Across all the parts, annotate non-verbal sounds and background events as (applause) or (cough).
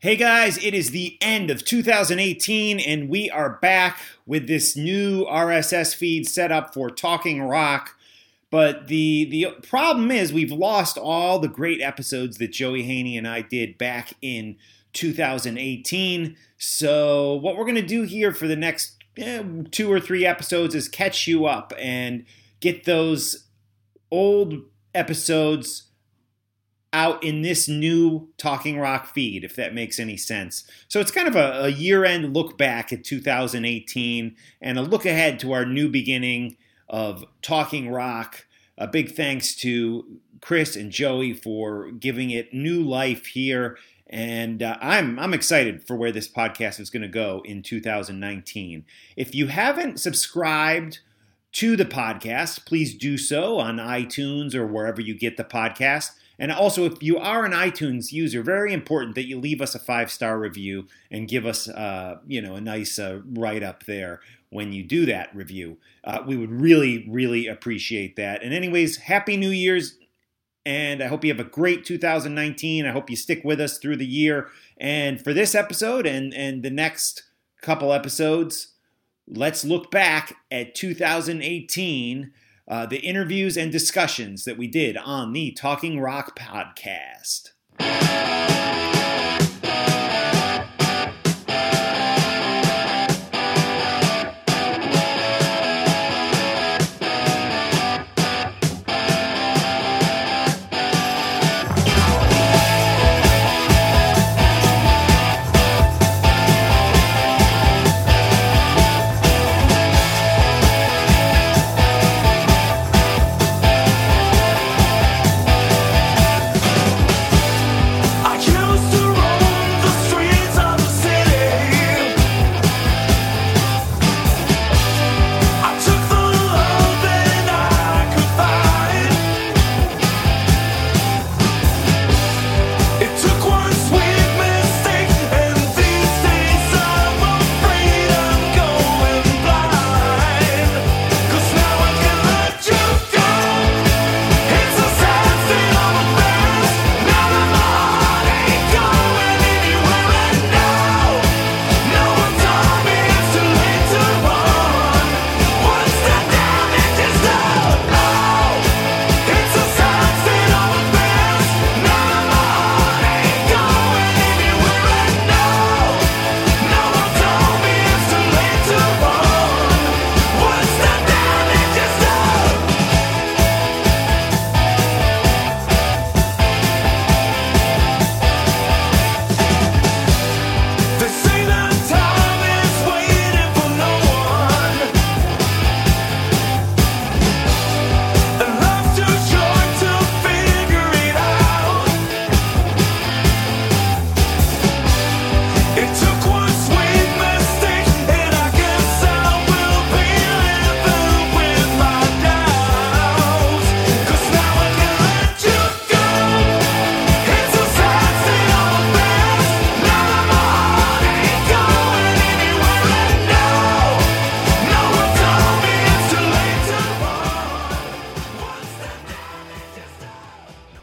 Hey guys, it is the end of 2018 and we are back with this new RSS feed set up for Talking Rock. But the the problem is we've lost all the great episodes that Joey Haney and I did back in 2018. So what we're going to do here for the next eh, two or three episodes is catch you up and get those old episodes out in this new Talking Rock feed, if that makes any sense. So it's kind of a, a year end look back at 2018 and a look ahead to our new beginning of Talking Rock. A big thanks to Chris and Joey for giving it new life here. And uh, I'm I'm excited for where this podcast is going to go in 2019. If you haven't subscribed to the podcast, please do so on iTunes or wherever you get the podcast. And also, if you are an iTunes user, very important that you leave us a five star review and give us, uh, you know, a nice uh, write up there when you do that review. Uh, we would really, really appreciate that. And anyways, happy New Year's, and I hope you have a great 2019. I hope you stick with us through the year. And for this episode and and the next couple episodes, let's look back at 2018 uh, the interviews and discussions that we did on the Talking Rock podcast.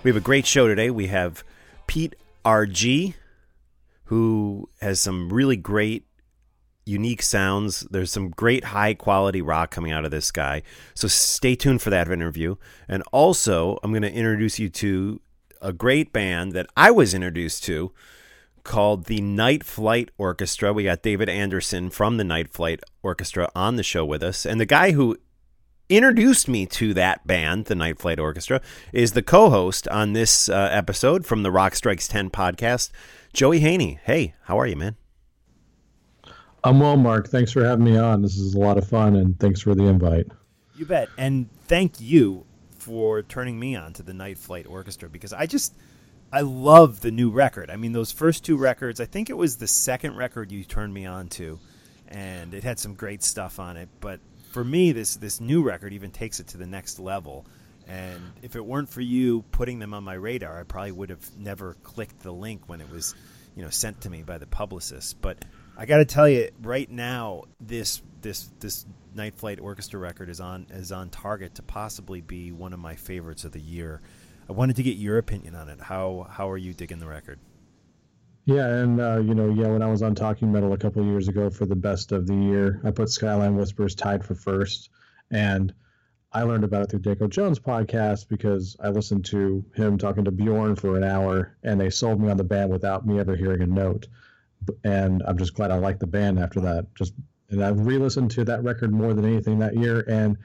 We have a great show today. We have Pete RG, who has some really great, unique sounds. There's some great high quality rock coming out of this guy. So stay tuned for that interview. And also, I'm going to introduce you to a great band that I was introduced to called the Night Flight Orchestra. We got David Andersson from the Night Flight Orchestra on the show with us. And the guy who introduced me to that band, the Night Flight Orchestra, is the co-host on this uh, episode from the Rock Strikes 10 podcast, Joey Haney. Hey, how are you, man? I'm well, Mark. Thanks for having me on. This is a lot of fun, and thanks for the invite. You bet. And thank you for turning me on to the Night Flight Orchestra because I just I love the new record. I mean, those first two records, I think it was the second record you turned me on to, and it had some great stuff on it, but for me, this this new record even takes it to the next level. And if it weren't for you putting them on my radar, I probably would have never clicked the link when it was, you know, sent to me by the publicist. But I got to tell you, right now, this this this Night Flight Orchestra record is on is on target to possibly be one of my favorites of the year. I wanted to get your opinion on it. How how are you digging the record? Yeah, and uh, you know, yeah, when I was on Talking Metal a couple years ago for the best of the year, I put Skyline Whispers tied for first, and I learned about it through Danko Jones' podcast because I listened to him talking to Bjorn for an hour, and they sold me on the band without me ever hearing a note. And I'm just glad I liked the band after that. Just and I've re-listened to that record more than anything that year, and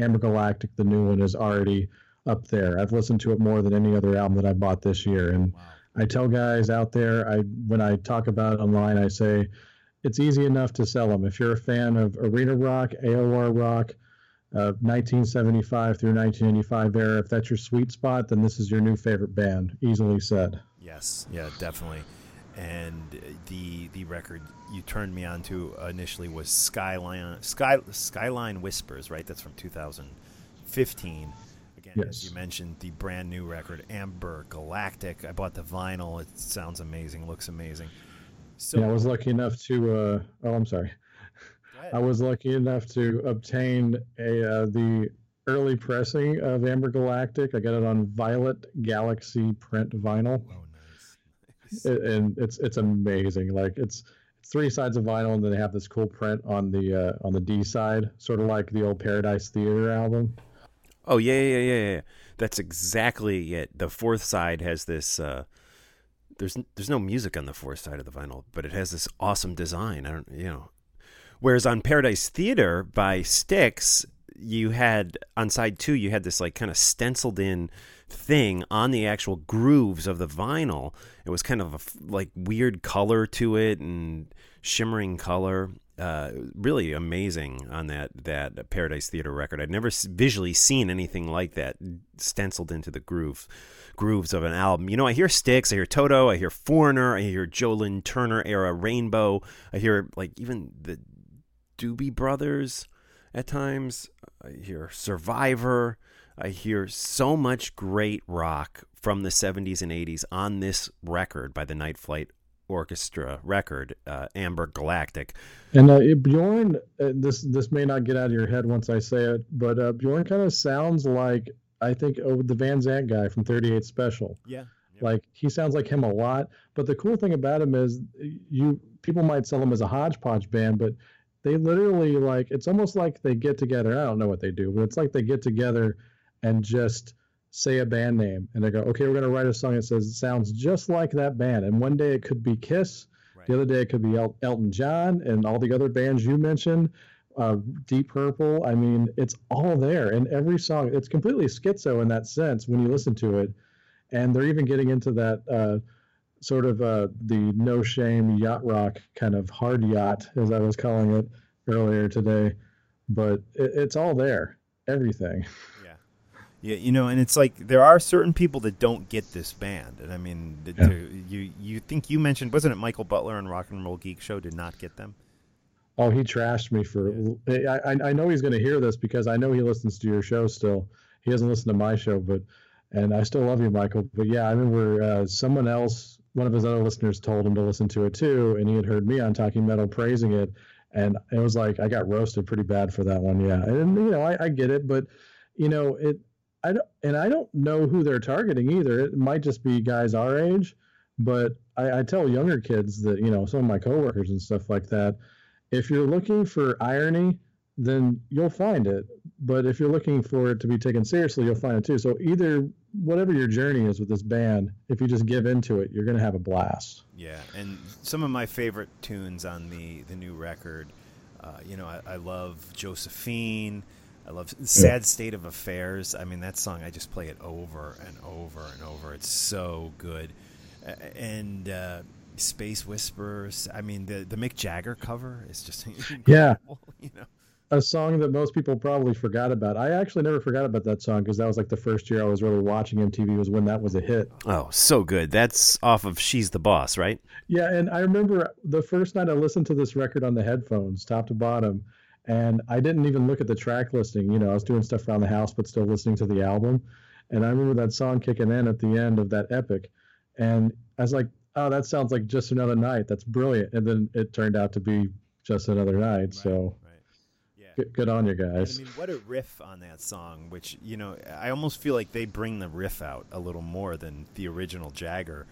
Amber Galactic, the new one, is already up there. I've listened to it more than any other album that I bought this year, and. Wow I tell guys out there, I when I talk about online, I say it's easy enough to sell them. If you're a fan of arena rock, AOR rock, uh, 1975 through 1985 era, if that's your sweet spot, then this is your new favorite band. Easily said. Yes, yeah, definitely. And the the record you turned me on to initially was Skyline Sky, Skyline Whispers, right? That's from 2015 yes. as you mentioned, the brand new record, Amber Galactic. I bought the vinyl. It sounds amazing. Looks amazing. So yeah, I was lucky enough to. Uh, oh, I'm sorry. I was lucky enough to obtain a uh, the early pressing of Amber Galactic. I got it on Violet Galaxy print vinyl. Oh, nice. nice. It, and it's it's amazing. Like it's it's three sides of vinyl, and then they have this cool print on the uh, on the D side, sort of like the old Paradise Theater album. Oh yeah, yeah, yeah, yeah. That's exactly it. The fourth side has this. Uh, there's there's no music on the fourth side of the vinyl, but it has this awesome design. I don't, you know. Whereas on Paradise Theater by Styx, you had on side two, you had this like kind of stenciled in thing on the actual grooves of the vinyl. It was kind of a like weird color to it and shimmering color uh, really amazing on that that Paradise Theater record. I'd never visually seen anything like that stenciled into the groove grooves of an album. You know, I hear Styx, I hear Toto, I hear Foreigner, I hear Joe Lynn Turner era Rainbow, I hear like even the Doobie Brothers at times. I hear Survivor. I hear so much great rock from the 70s and 80s on this record by the Night Flight orchestra record, uh, Amber Galactic. And uh, Bjorn, uh, this this may not get out of your head once I say it, but uh, Bjorn kind of sounds like I think oh, the Van Zant guy from 38 Special. Yeah. Yep. Like he sounds like him a lot. But the cool thing about him is you people might sell him as a hodgepodge band, but they literally like it's almost like they get together. I don't know what they do, but it's like they get together and just say a band name and they go, okay, we're going to write a song that says it sounds just like that band. And one day it could be Kiss, right. the other day it could be El- Elton John and all the other bands you mentioned, uh, Deep Purple. I mean, it's all there in every song. It's completely schizo in that sense when you listen to it. And they're even getting into that uh, sort of uh, the no shame yacht rock kind of hard yacht, as I was calling it earlier today. But it, it's all there, everything. (laughs) Yeah, you know, and it's like there are certain people that don't get this band, and I mean, yeah. you you think you mentioned wasn't it Michael Butler and Rock and Roll Geek Show did not get them? Oh, he trashed me for. I I know he's going to hear this because I know he listens to your show still. He hasn't listened to my show, but and I still love you, Michael. But yeah, I remember uh, someone else, one of his other listeners, told him to listen to it too, and he had heard me on Talking Metal praising it, and it was like I got roasted pretty bad for that one. Yeah, and you know I, I get it, but you know it I don't, and I don't know who they're targeting either. It might just be guys our age, but I, I tell younger kids that you know some of my coworkers and stuff like that. If you're looking for irony, then you'll find it. But if you're looking for it to be taken seriously, you'll find it too. So either whatever your journey is with this band, if you just give into it, you're to have a blast. Yeah, and some of my favorite tunes on the the new record, uh, you know, I, I love Josephine. I love Sad yeah. State of Affairs. I mean, that song, I just play it over and over and over. It's so good. And uh, Space Whisperer. I mean, the, the Mick Jagger cover is just (laughs) yeah. You know? A song that most people probably forgot about. I actually never forgot about that song because that was like the first year I was really watching MTV was when that was a hit. Oh, so good. That's off of She's the Boss, right? Yeah, and I remember the first night I listened to this record on the headphones, top to bottom and I didn't even look at the track listing. You know, I was doing stuff around the house, but still listening to the album. And I remember that song kicking in at the end of that epic, and I was like, "Oh, that sounds like just another night. That's brilliant." And then it turned out to be just another night. Right, so. Right. Yeah. Good, good on you guys. And I mean, what a riff on that song! Which you know, I almost feel like they bring the riff out a little more than the original Jagger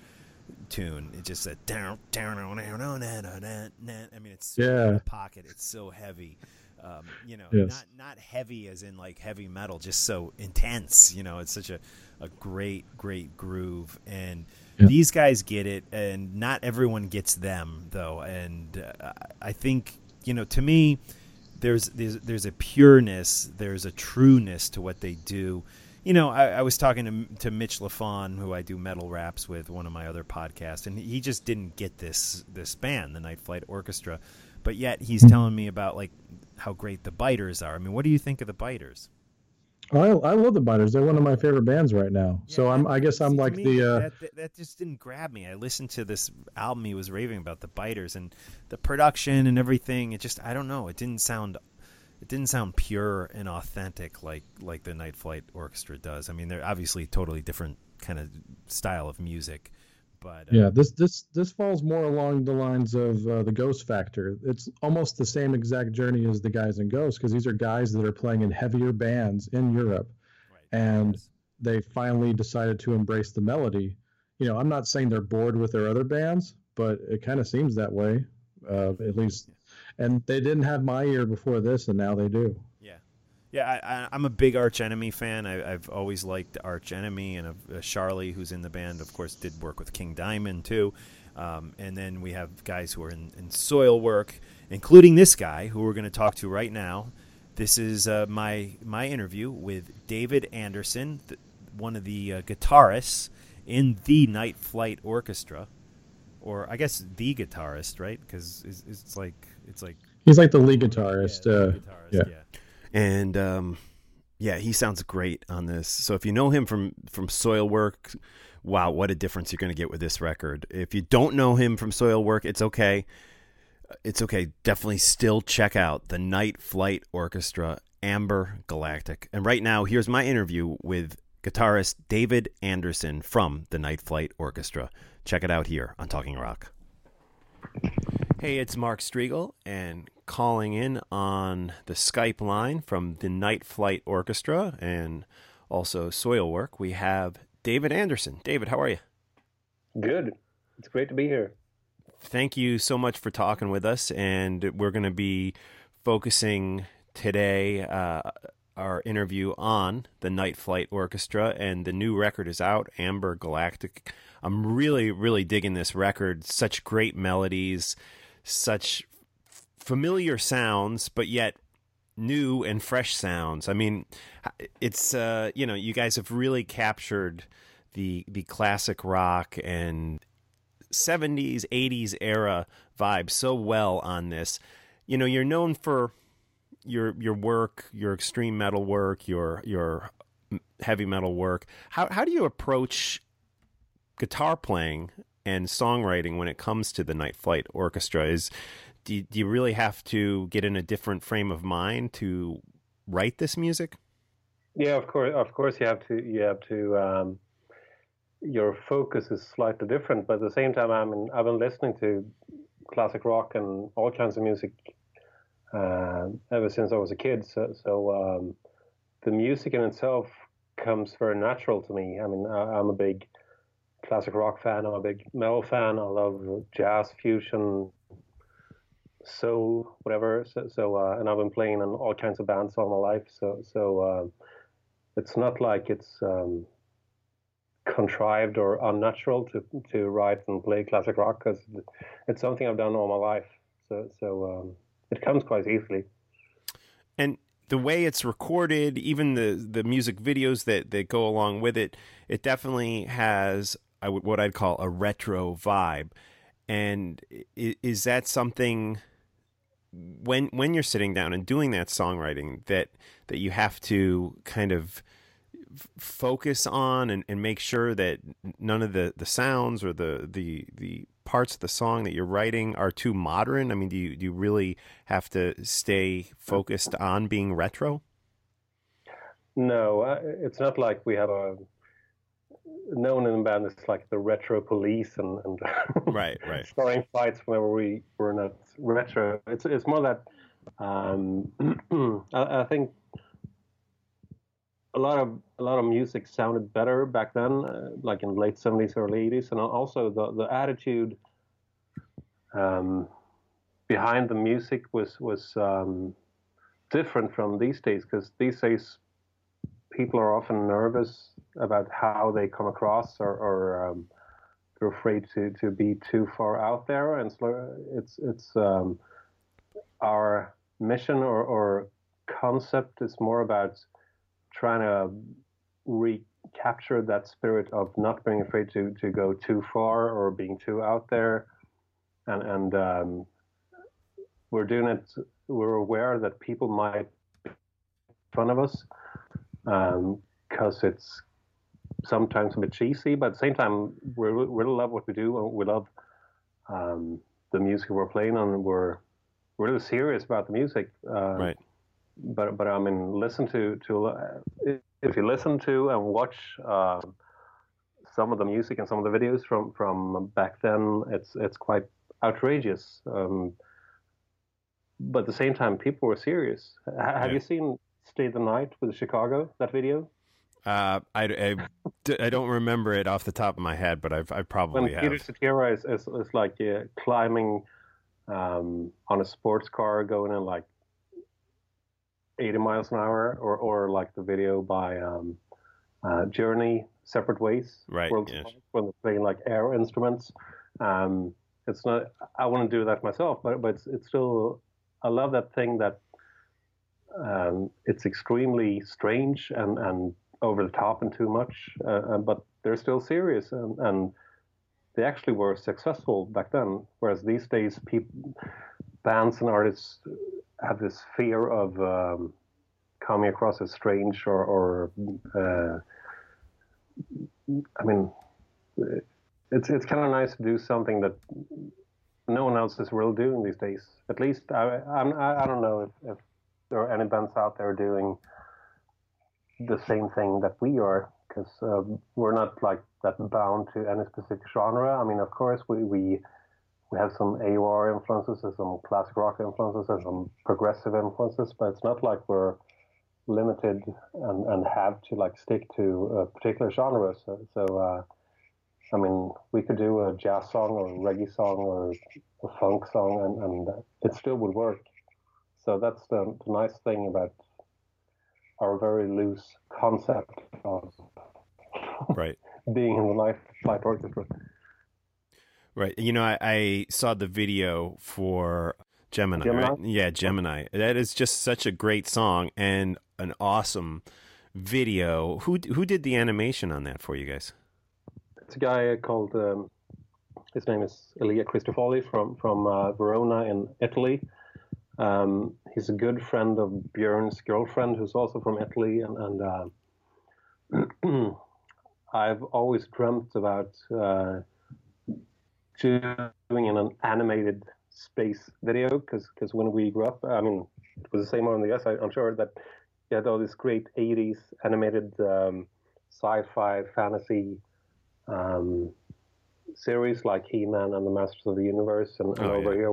tune. It just a down down I mean, it's yeah. pocket. It's so heavy. Um, you know, yes. not not heavy as in like heavy metal, just so intense. You know, it's such a, a great great groove, and yeah. these guys get it, and not everyone gets them though. And uh, I think you know, to me, there's there's there's a pureness, there's a trueness to what they do. You know, I, I was talking to to Mitch Lafon, who I do metal raps with, one of my other podcasts, and he just didn't get this this band, the Night Flight Orchestra, but yet he's mm-hmm. telling me about like how great the Biters are. I mean, what do you think of the Biters? I, I love the Biters. They're one of my favorite bands right now. Yeah, so I'm I guess I'm like me, the uh... that, that, that just didn't grab me. I listened to this album he was raving about the Biters and the production and everything. It just I don't know. It didn't sound it didn't sound pure and authentic like like the Night Flight Orchestra does. I mean, they're obviously totally different kind of style of music, but uh, yeah, this this this falls more along the lines of uh, the Ghost Factor. It's almost the same exact journey as the guys in Ghost because these are guys that are playing in heavier bands in Europe, right. and they finally decided to embrace the melody. You know, I'm not saying they're bored with their other bands, but it kind of seems that way, uh, at least. And they didn't have my ear before this, and now they do. Yeah, I, am a big Arch Enemy fan. I, have always liked Arch Enemy, and uh, Sharlee, who's in the band, of course, did work with King Diamond too. Um, and then we have guys who are in, in Soilwork, including this guy who we're going to talk to right now. This is uh, my my interview with David Andersson, the, one of the uh, guitarists in the Night Flight Orchestra, or I guess the guitarist, right? Because it's, it's, like it's like he's like the lead guitarist. Yeah, uh, guitarist, yeah. yeah and um, yeah, he sounds great on this. So if you know him from from Soilwork, wow, what a difference you're going to get with this record. If you don't know him from Soilwork, it's okay. It's okay. Definitely still check out the Night Flight Orchestra, Amber Galactic. And right now, here's my interview with guitarist David Andersson from the Night Flight Orchestra. Check it out here on Talking Rock. Hey, it's Mark Strigl, and calling in on the Skype line from the Night Flight Orchestra and also Soilwork. We have David Andersson. David, how are you? Good. It's great to be here. Thank you so much for talking with us, and we're going to be focusing today uh, our interview on the Night Flight Orchestra, and the new record is out, Amber Galactic. I'm really, really digging this record. Such great melodies, such familiar sounds, but yet new and fresh sounds. I mean, it's uh, you know, you guys have really captured the the classic rock and 70s, 80s era vibe so well on this. You know, you're known for your your work, your extreme metal work, your your heavy metal work. How how do you approach guitar playing and songwriting when it comes to the Night Flight Orchestra? Is do you, do you really have to get in a different frame of mind to write this music? Yeah, of course. Of course, you have to. You have to. Um, your focus is slightly different, but at the same time, I mean, I've been listening to classic rock and all kinds of music uh, ever since I was a kid. So, so um, the music in itself comes very natural to me. I mean, I, am a big classic rock fan. I'm a big metal fan. I love jazz, fusion, soul, whatever. So, so uh, and I've been playing in all kinds of bands all my life. So, so uh, it's not like it's um, contrived or unnatural to to write and play classic rock because it's something I've done all my life. So, so um, it comes quite easily. And the way it's recorded, even the the music videos that that go along with it, it definitely has I would what I'd call a retro vibe. And is that something when when you're sitting down and doing that songwriting that that you have to kind of focus on and, and make sure that none of the, the sounds or the, the the parts of the song that you're writing are too modern? I mean, do you do you really have to stay focused on being retro? No, uh, it's not like we have a known in the band as like the retro police and, and (laughs) right, right, starting fights whenever we were not retro. It's it's more that um, (clears throat) I, I, think a lot of a lot of music sounded better back then, uh, like in the late seventies, early eighties, and also the the attitude um, behind the music was was um, different from these days because these days people are often nervous about how they come across or, or um, they're afraid to, to be too far out there. And it's it's um, our mission or, or concept is more about trying to recapture that spirit of not being afraid to, to go too far or being too out there. And and um, we're doing it we're aware that people might fun of us because um, it's sometimes a bit cheesy, but at the same time, we really love what we do. And we love um, the music we're playing, and we're really serious about the music. Uh, right. But but I mean, listen to to uh, if you listen to and watch uh, some of the music and some of the videos from from back then, it's it's quite outrageous. Um, but at the same time, people were serious. H- have yeah. you seen Stay the Night with Chicago? That video? Uh, I, I, I, don't remember it off the top of my head, but I've I probably when have. Peter Cetera is, is, is like uh, climbing um, on a sports car going in like 80 miles an hour, or or like the video by um, uh, Journey, Separate Ways, right? Yes. When they're playing like air instruments. Um, it's not. I want to do that myself, but but it's, it's still. I love that thing that um, it's extremely strange and, and over the top and too much, uh, but they're still serious and, and, they actually were successful back then. Whereas these days, people, bands and artists have this fear of um, coming across as strange or, or uh, I mean, it's it's kind of nice to do something that no one else is really doing these days. At least I I'm, I, don't know if, if there are any bands out there doing the same thing that we are because uh, we're not like that bound to any specific genre. I mean, of course, we we, we have some AOR influences and some classic rock influences and some progressive influences, but it's not like we're limited and, and have to like stick to a particular genre. So, so uh, I mean, we could do a jazz song or a reggae song or a funk song, and, and it still would work. So that's the, the nice thing about our very loose concept of (laughs) right being in the Night Flight Orchestra. Right. You know, I, I saw the video for Gemini, Gemini, right? Yeah, Gemini. That is just such a great song and an awesome video. Who who did the animation on that for you guys? It's a guy called um, his name is Elia Cristofoli from from uh, Verona in Italy. Um, he's a good friend of Björn's girlfriend, who's also from Italy, and, and uh, (clears throat) I've always dreamt about uh, doing an animated space video because when we grew up, I mean, it was the same on the US. I, am sure that you had all these great '80s animated um, sci-fi fantasy um, series like He-Man and the Masters of the Universe, and, and oh, over yeah. here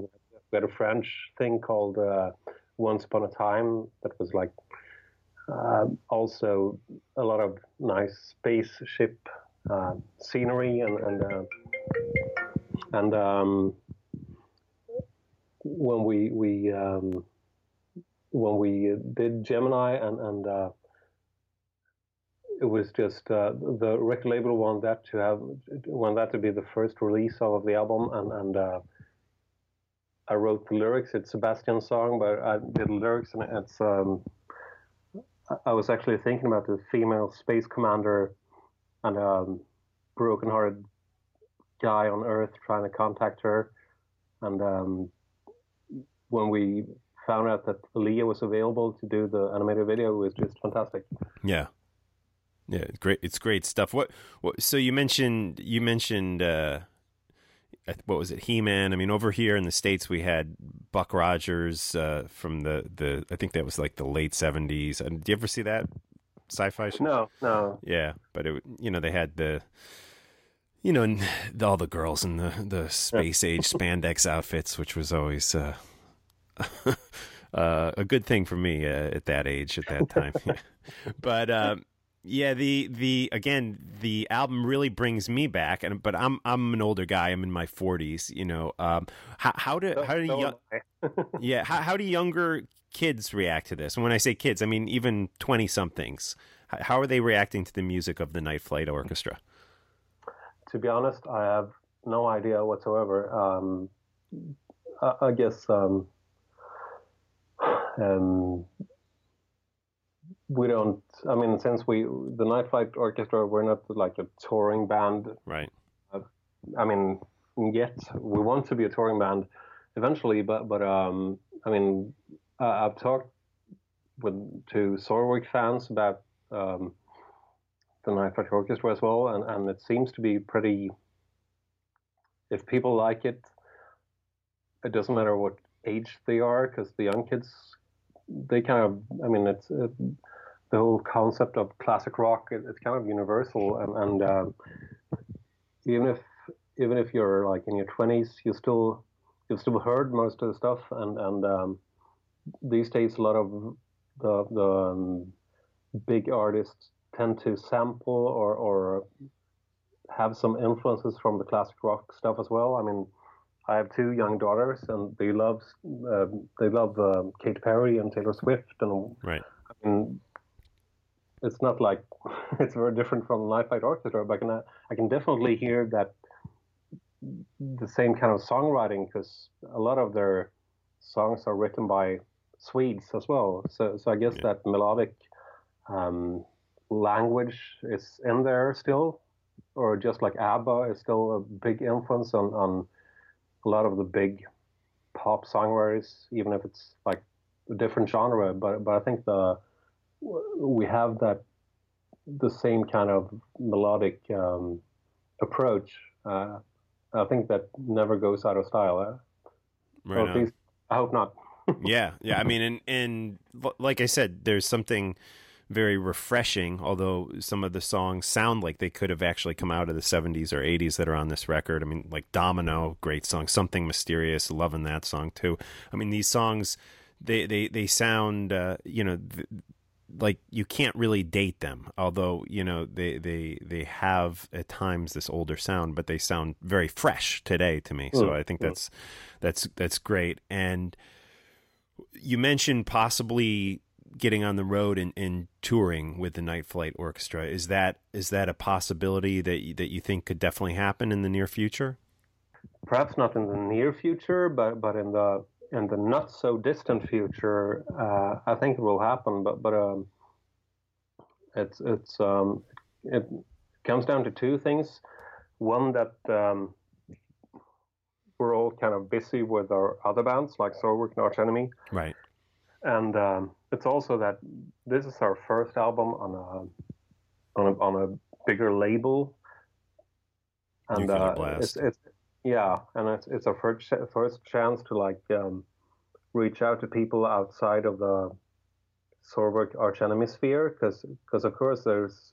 we had a French thing called uh, Once Upon a Time that was like uh, also a lot of nice spaceship uh, scenery and and uh, and um, when we we um, when we did Gemini and and uh, it was just uh, the record label wanted that to have wanted that to be the first release of the album and and uh, I wrote the lyrics. It's Sebastian's song, but I did the lyrics, and it's. Um, I was actually thinking about the female space commander and a um, broken-hearted guy on Earth trying to contact her, and um, when we found out that Elia was available to do the animated video, it was just fantastic. Yeah. Yeah, great. It's great stuff. What? what so you mentioned you mentioned uh, what was it, He Man? I mean, over here in the states, we had Buck Rogers uh, from the the I think that was like the late seventies. And do you ever see that sci-fi show? No, no. Yeah, but it you know they had the you know all the girls in the the space age (laughs) spandex outfits, which was always. Uh, (laughs) uh, a good thing for me uh, at that age, at that time. (laughs) but um, Yeah, the the again the album really brings me back, and but I'm I'm an older guy. I'm in my 40s. You know, um, how how do how do you, (laughs) yeah how, how do younger kids react to this? And when I say kids, I mean even 20 somethings. How are they reacting to the music of the Night Flight Orchestra? To be honest, I have no idea whatsoever. Um, I, I, guess um, (sighs) um, we don't. I mean, since we the Night Flight Orchestra, we're not like a touring band, right? Uh, I mean, yet we want to be a touring band eventually, but but um, I mean, uh, I've talked with to Soilwork fans about um, the Night Flight Orchestra as well, and and it seems to be pretty. If people like it, it doesn't matter what age they are, because the young kids, they kind of. I mean, it's. It, the whole concept of classic rock it, it's kind of universal. And, and um, even if even if you're like in your 20s you still you've still heard most of the stuff. And and um, these days a lot of the the um, big artists tend to sample or or have some influences from the classic rock stuff as well. I mean I have two young daughters, and they love uh, they love uh, Katy Perry and Taylor Swift, and right. I mean, it's not like (laughs) it's very different from Night Flight Orchestra, but I can, I can definitely hear that the same kind of songwriting because a lot of their songs are written by Swedes as well. So, so I guess yeah. that melodic um, language is in there still, or just like ABBA is still a big influence on, on a lot of the big pop songwriters, even if it's like a different genre. But but I think the we have that the same kind of melodic um, approach. Uh, I think that never goes out of style. Eh? Right at least I hope not. (laughs) yeah, yeah. I mean, and and like I said, there's something very refreshing. Although some of the songs sound like they could have actually come out of the 70s or 80s that are on this record. I mean, like Domino, great song. Something mysterious, loving that song too. I mean, these songs they they they sound uh, you know. Th- like you can't really date them although you know they they they have at times this older sound but they sound very fresh today to me. So mm, i think that's that's that's great. And you mentioned possibly getting on the road and, and touring with the night flight orchestra. Is that is that a possibility that you, that you think could definitely happen in the near future? Perhaps not in the near future but but in the in the not so distant future, uh, I think it will happen. But but um, it's it's um, it comes down to two things. One that um, we're all kind of busy with our other bands like Soilwork and Arch Enemy, right? And um, it's also that this is our first album on a on a, on a bigger label, and uh, it's, it's yeah, and it's it's our first first chance to like um, reach out to people outside of the Soilwork arch enemy sphere, because because of course there's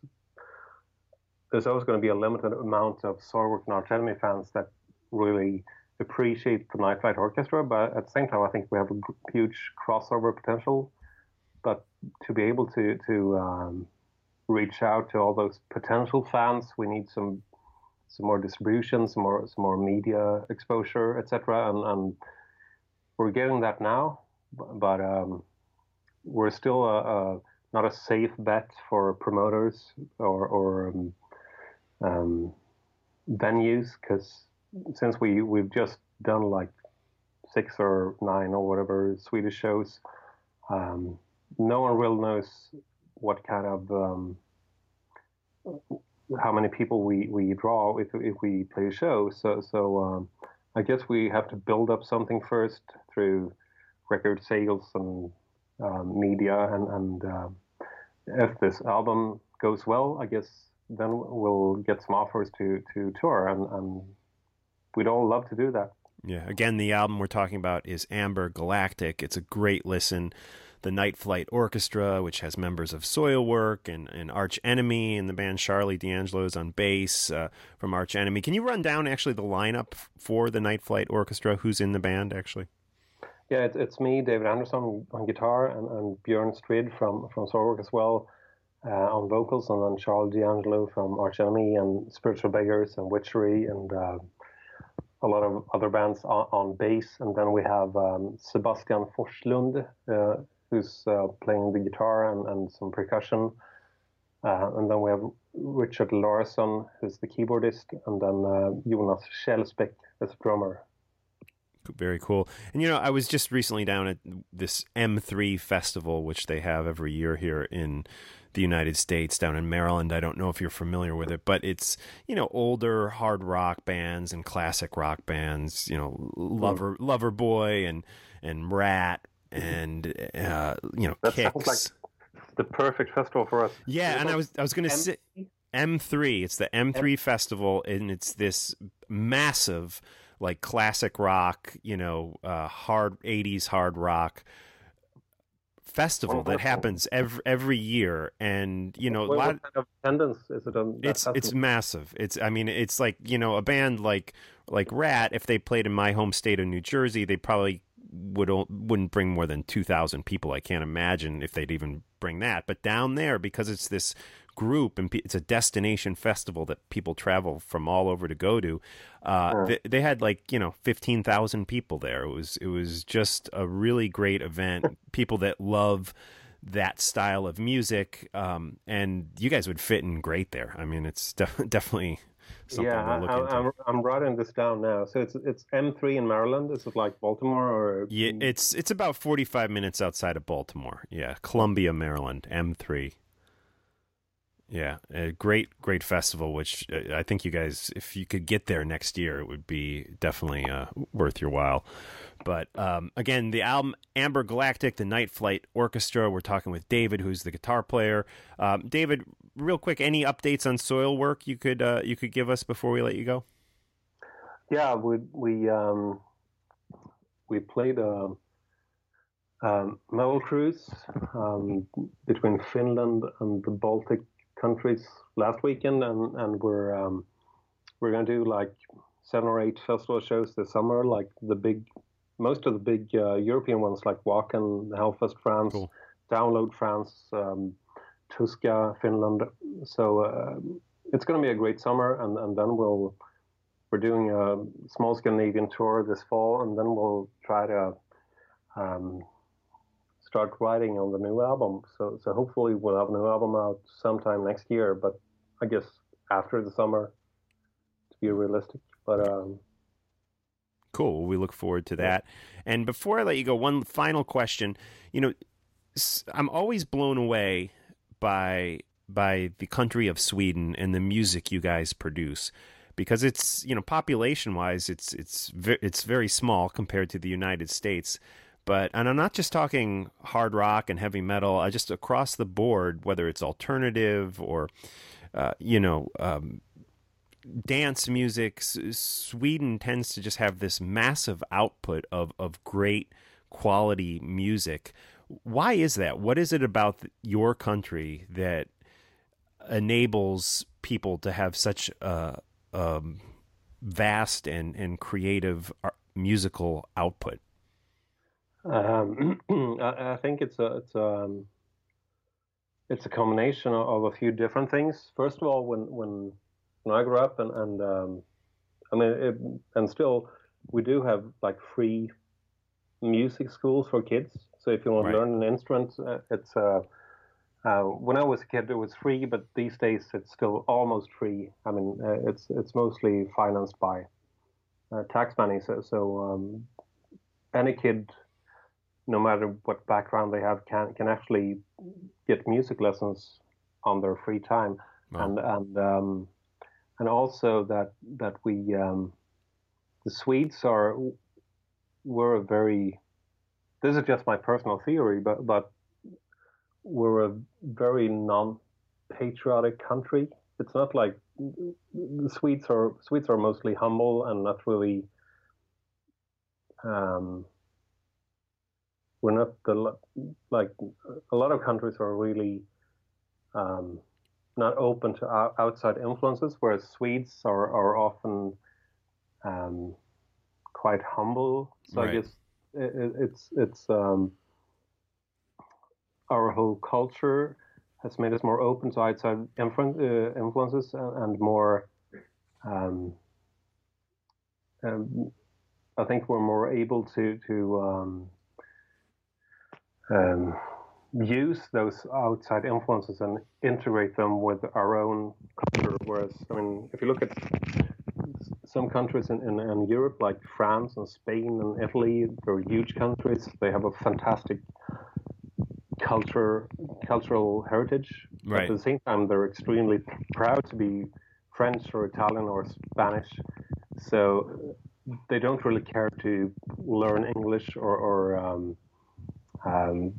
there's always going to be a limited amount of Soilwork and arch enemy fans that really appreciate the Night Flight Orchestra, but at the same time, I think we have a huge crossover potential. But to be able to to um, reach out to all those potential fans, we need some some more distribution, some more some more media exposure, etc. And, and we're getting that now, but um, we're still a, a, not a safe bet for promoters or, or um, um, venues because since we we've just done like six or nine or whatever Swedish shows, um, no one really knows what kind of um, how many people we, we draw if, if we play a show. So, so um, I guess we have to build up something first through record sales and um, media. And, and uh, if this album goes well, I guess then we'll get some offers to, to tour. And, and we'd all love to do that. Yeah. Again, the album we're talking about is Amber Galactic. It's a great listen the Night Flight Orchestra, which has members of Soilwork and, and Arch Enemy, and the band Sharlee D'Angelo's on bass uh, from Arch Enemy. Can you run down actually the lineup for the Night Flight Orchestra? Who's in the band actually? Yeah, it's, it's me, David Andersson on guitar, and, and Björn Strid from from Soilwork as well. uh, on vocals, and then Charles D'Angelo from Arch Enemy and Spiritual Beggars and Witchery and uh, a lot of other bands on, on bass. And then we have um, Sebastian Forslund, uh, who's uh, playing the guitar and, and some percussion. Uh, and then we have Richard Larsson, who's the keyboardist, and then uh, Jonas Källsbäck as a drummer. Very cool. And you know, I was just recently down at this M3 festival, which they have every year here in the United States, down in Maryland. I don't know if you're familiar with it, but it's you know older hard rock bands and classic rock bands. You know, Lover Lover Boy and and Ratt and uh, you know That Kicks. sounds like the perfect festival for us. Yeah, and I was I was going to say M3. It's the M3 festival, and it's this massive, like classic rock, you know, uh, hard '80s hard rock festival that happens every every year, and you know, a What, lot. what kind of attendance is it on? that It's it's massive. It's I mean it's like you know a band like like Ratt. If they played in my home state of New Jersey, they probably would wouldn't bring more than two thousand people. I can't imagine if they'd even bring that. But down there, because it's this group and it's a destination festival that people travel from all over to go to, uh, Sure. they, they had like you know fifteen thousand people there. It was it was just a really great event. (laughs) people that love that style of music, um, and you guys would fit in great there. I mean, it's (laughs) def- definitely something yeah, to look I, into. I'm, I'm writing this down now. So it's it's M3 in Maryland. Is it like Baltimore or? yeah, it's it's about forty five minutes outside of Baltimore. Yeah, Columbia, Maryland, M three. Yeah, a great great festival. Which uh, I think you guys, if you could get there next year, it would be definitely uh, worth your while. But um, again, the album Amber Galactic, the Night Flight Orchestra. We're talking with David, who's the guitar player. Um, David, real quick, any updates on Soilwork you could uh, you could give us before we let you go? Yeah, we we um, we played a um, metal cruise um, between Finland and the Baltic countries last weekend, and and we're um, we're gonna do like seven or eight festival shows this summer, like the big, most of the big uh, European ones, like Wacken, Hellfest France, Cool. Download France, um, Tuska, Finland. So uh, it's going to be a great summer, and, and then we'll we're doing a small Scandinavian tour this fall, and then we'll try to um, start writing on the new album. So so hopefully we'll have a new album out sometime next year, but I guess after the summer to be realistic. But um, Cool. We look forward to that. And before I let you go, one final question. You know, I'm always blown away by by the country of Sweden and the music you guys produce because it's you know population wise it's it's it's very small compared to the United States. But and I'm not just talking hard rock and heavy metal. I just across the board, whether it's alternative or uh, you know um, dance music, Sweden tends to just have this massive output of, of great quality music. Why is that? What is it about your country that enables people to have such a um, vast and, and creative musical output? Um, (clears throat) I, think it's a it's um it's a combination of, of a few different things. First of all, when when when I grew up and and um, I mean it, and still we do have like free music schools for kids. So if you want Right. to learn an instrument, uh, it's uh, uh, when I was a kid it was free, but these days it's still almost free. I mean uh, it's it's mostly financed by uh, tax money. So so um, any kid no matter what background they have, can can actually get music lessons on their free time, Wow. and and um, and also that that we um, the Swedes are were a very this is just my personal theory, but but we're a very non-patriotic country. It's not like the Swedes are Swedes are mostly humble and not really. Um, we're not the like a lot of countries are really um, not open to outside influences, whereas Swedes are are often um, quite humble. So Right. I guess it, it- it's it's um, our whole culture has made us more open to outside uh, influences and, and more. Um, um, I think we're more able to to um, um, use those outside influences and integrate them with our own culture. Whereas, I mean, if you look at some countries in, in, in Europe, like France and Spain and Italy, they're huge countries. They have a fantastic culture, cultural heritage. Right. At the same time, they're extremely proud to be French or Italian or Spanish. So they don't really care to learn English or, or um, um,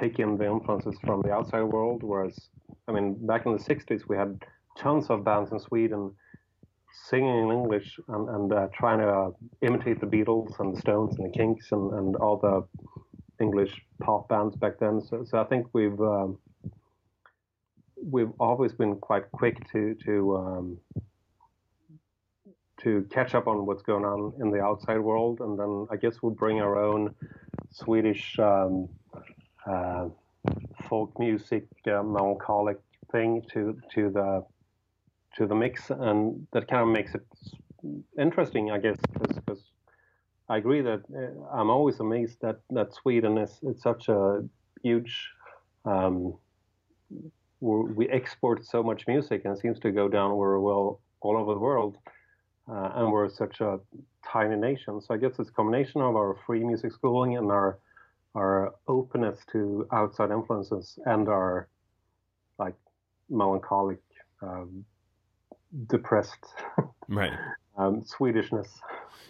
take in the influences from the outside world. Whereas, I mean, back in the 60s, we had tons of bands in Sweden singing in English and, and uh, trying to uh, imitate the Beatles and the Stones and the Kinks and, and all the English pop bands back then. So, so I think we've um, we've always been quite quick to to um, to catch up on what's going on in the outside world, and then I guess we'll bring our own Swedish um, uh, folk music, uh, melancholic thing to to the to the mix, and that kind of makes it interesting, I guess, because I agree that uh, I'm always amazed that that Sweden is it's such a huge. Um, we export so much music and it seems to go down very well all over the world uh, and we're such a tiny nation. So I guess it's a combination of our free music schooling and our our openness to outside influences and our like melancholic, um, depressed, right um, Swedishness.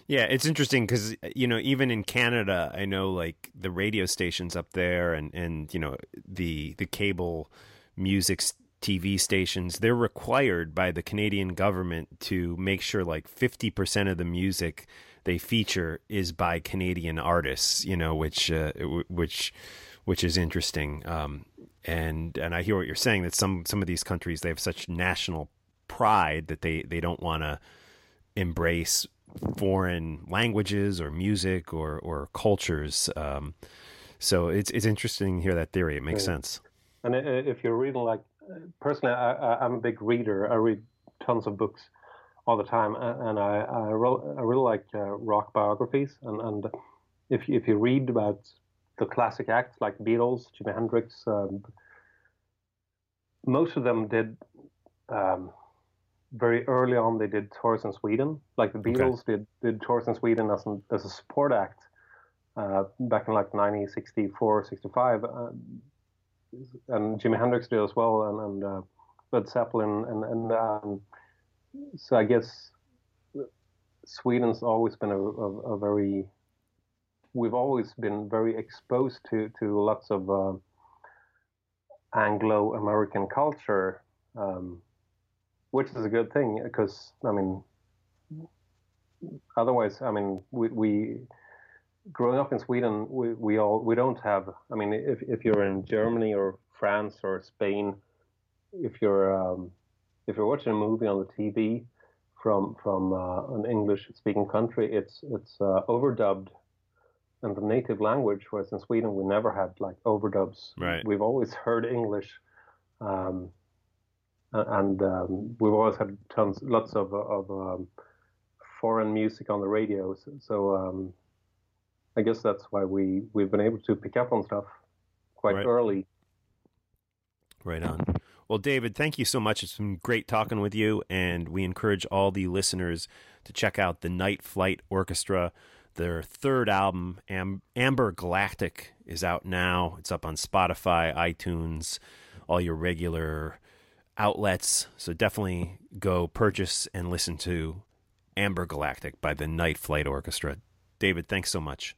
Yeah, it's interesting because you know even in Canada, I know like the radio stations up there and and you know the the cable music TV stations, they're required by the Canadian government to make sure like 50% of the music they feature is by Canadian artists, you know, which uh, which which is interesting. Um, and and I hear what you're saying that some some of these countries they have such national pride that they they don't want to embrace foreign languages or music or or cultures. Um, so it's it's interesting to hear that theory. It makes yeah. sense. And if you're reading like personally, I, am a big reader. I read tons of books all the time, and I, I, re- I really like uh, rock biographies. And, and if you, if you read about the classic acts like Beatles, Jimi Hendrix, um, most of them did um, very early on. They did tours in Sweden, like the Beatles okay. did did tours in Sweden as an, as a support act uh, back in like 1964, 65. Um, and Jimi Hendrix did as well, and, and uh, Led Zeppelin, and and um, so I guess Sweden's always been a, a, a, very we've always been very exposed to to lots of uh, Anglo-American culture, um, which is a good thing because I mean, otherwise, I mean, we, we growing up in Sweden, we, we all we don't have. I mean, if if you're in Germany or France or Spain, if you're um, if you're watching a movie on the TV from from uh, an English speaking country, it's it's uh, overdubbed in the native language. Whereas in Sweden, we never had like overdubs. Right. We've always heard English. Um, and um, we've always had tons, lots of, of um, foreign music on the radio. So, so um, I guess that's why we we've been able to pick up on stuff quite right. early. Right on. Well, David, thank you so much. It's been great talking with you, and we encourage all the listeners to check out the Night Flight Orchestra. Their third album, Am- Amber Galactic, is out now. It's up on Spotify, iTunes, all your regular outlets. So definitely go purchase and listen to Amber Galactic by the Night Flight Orchestra. David, thanks so much.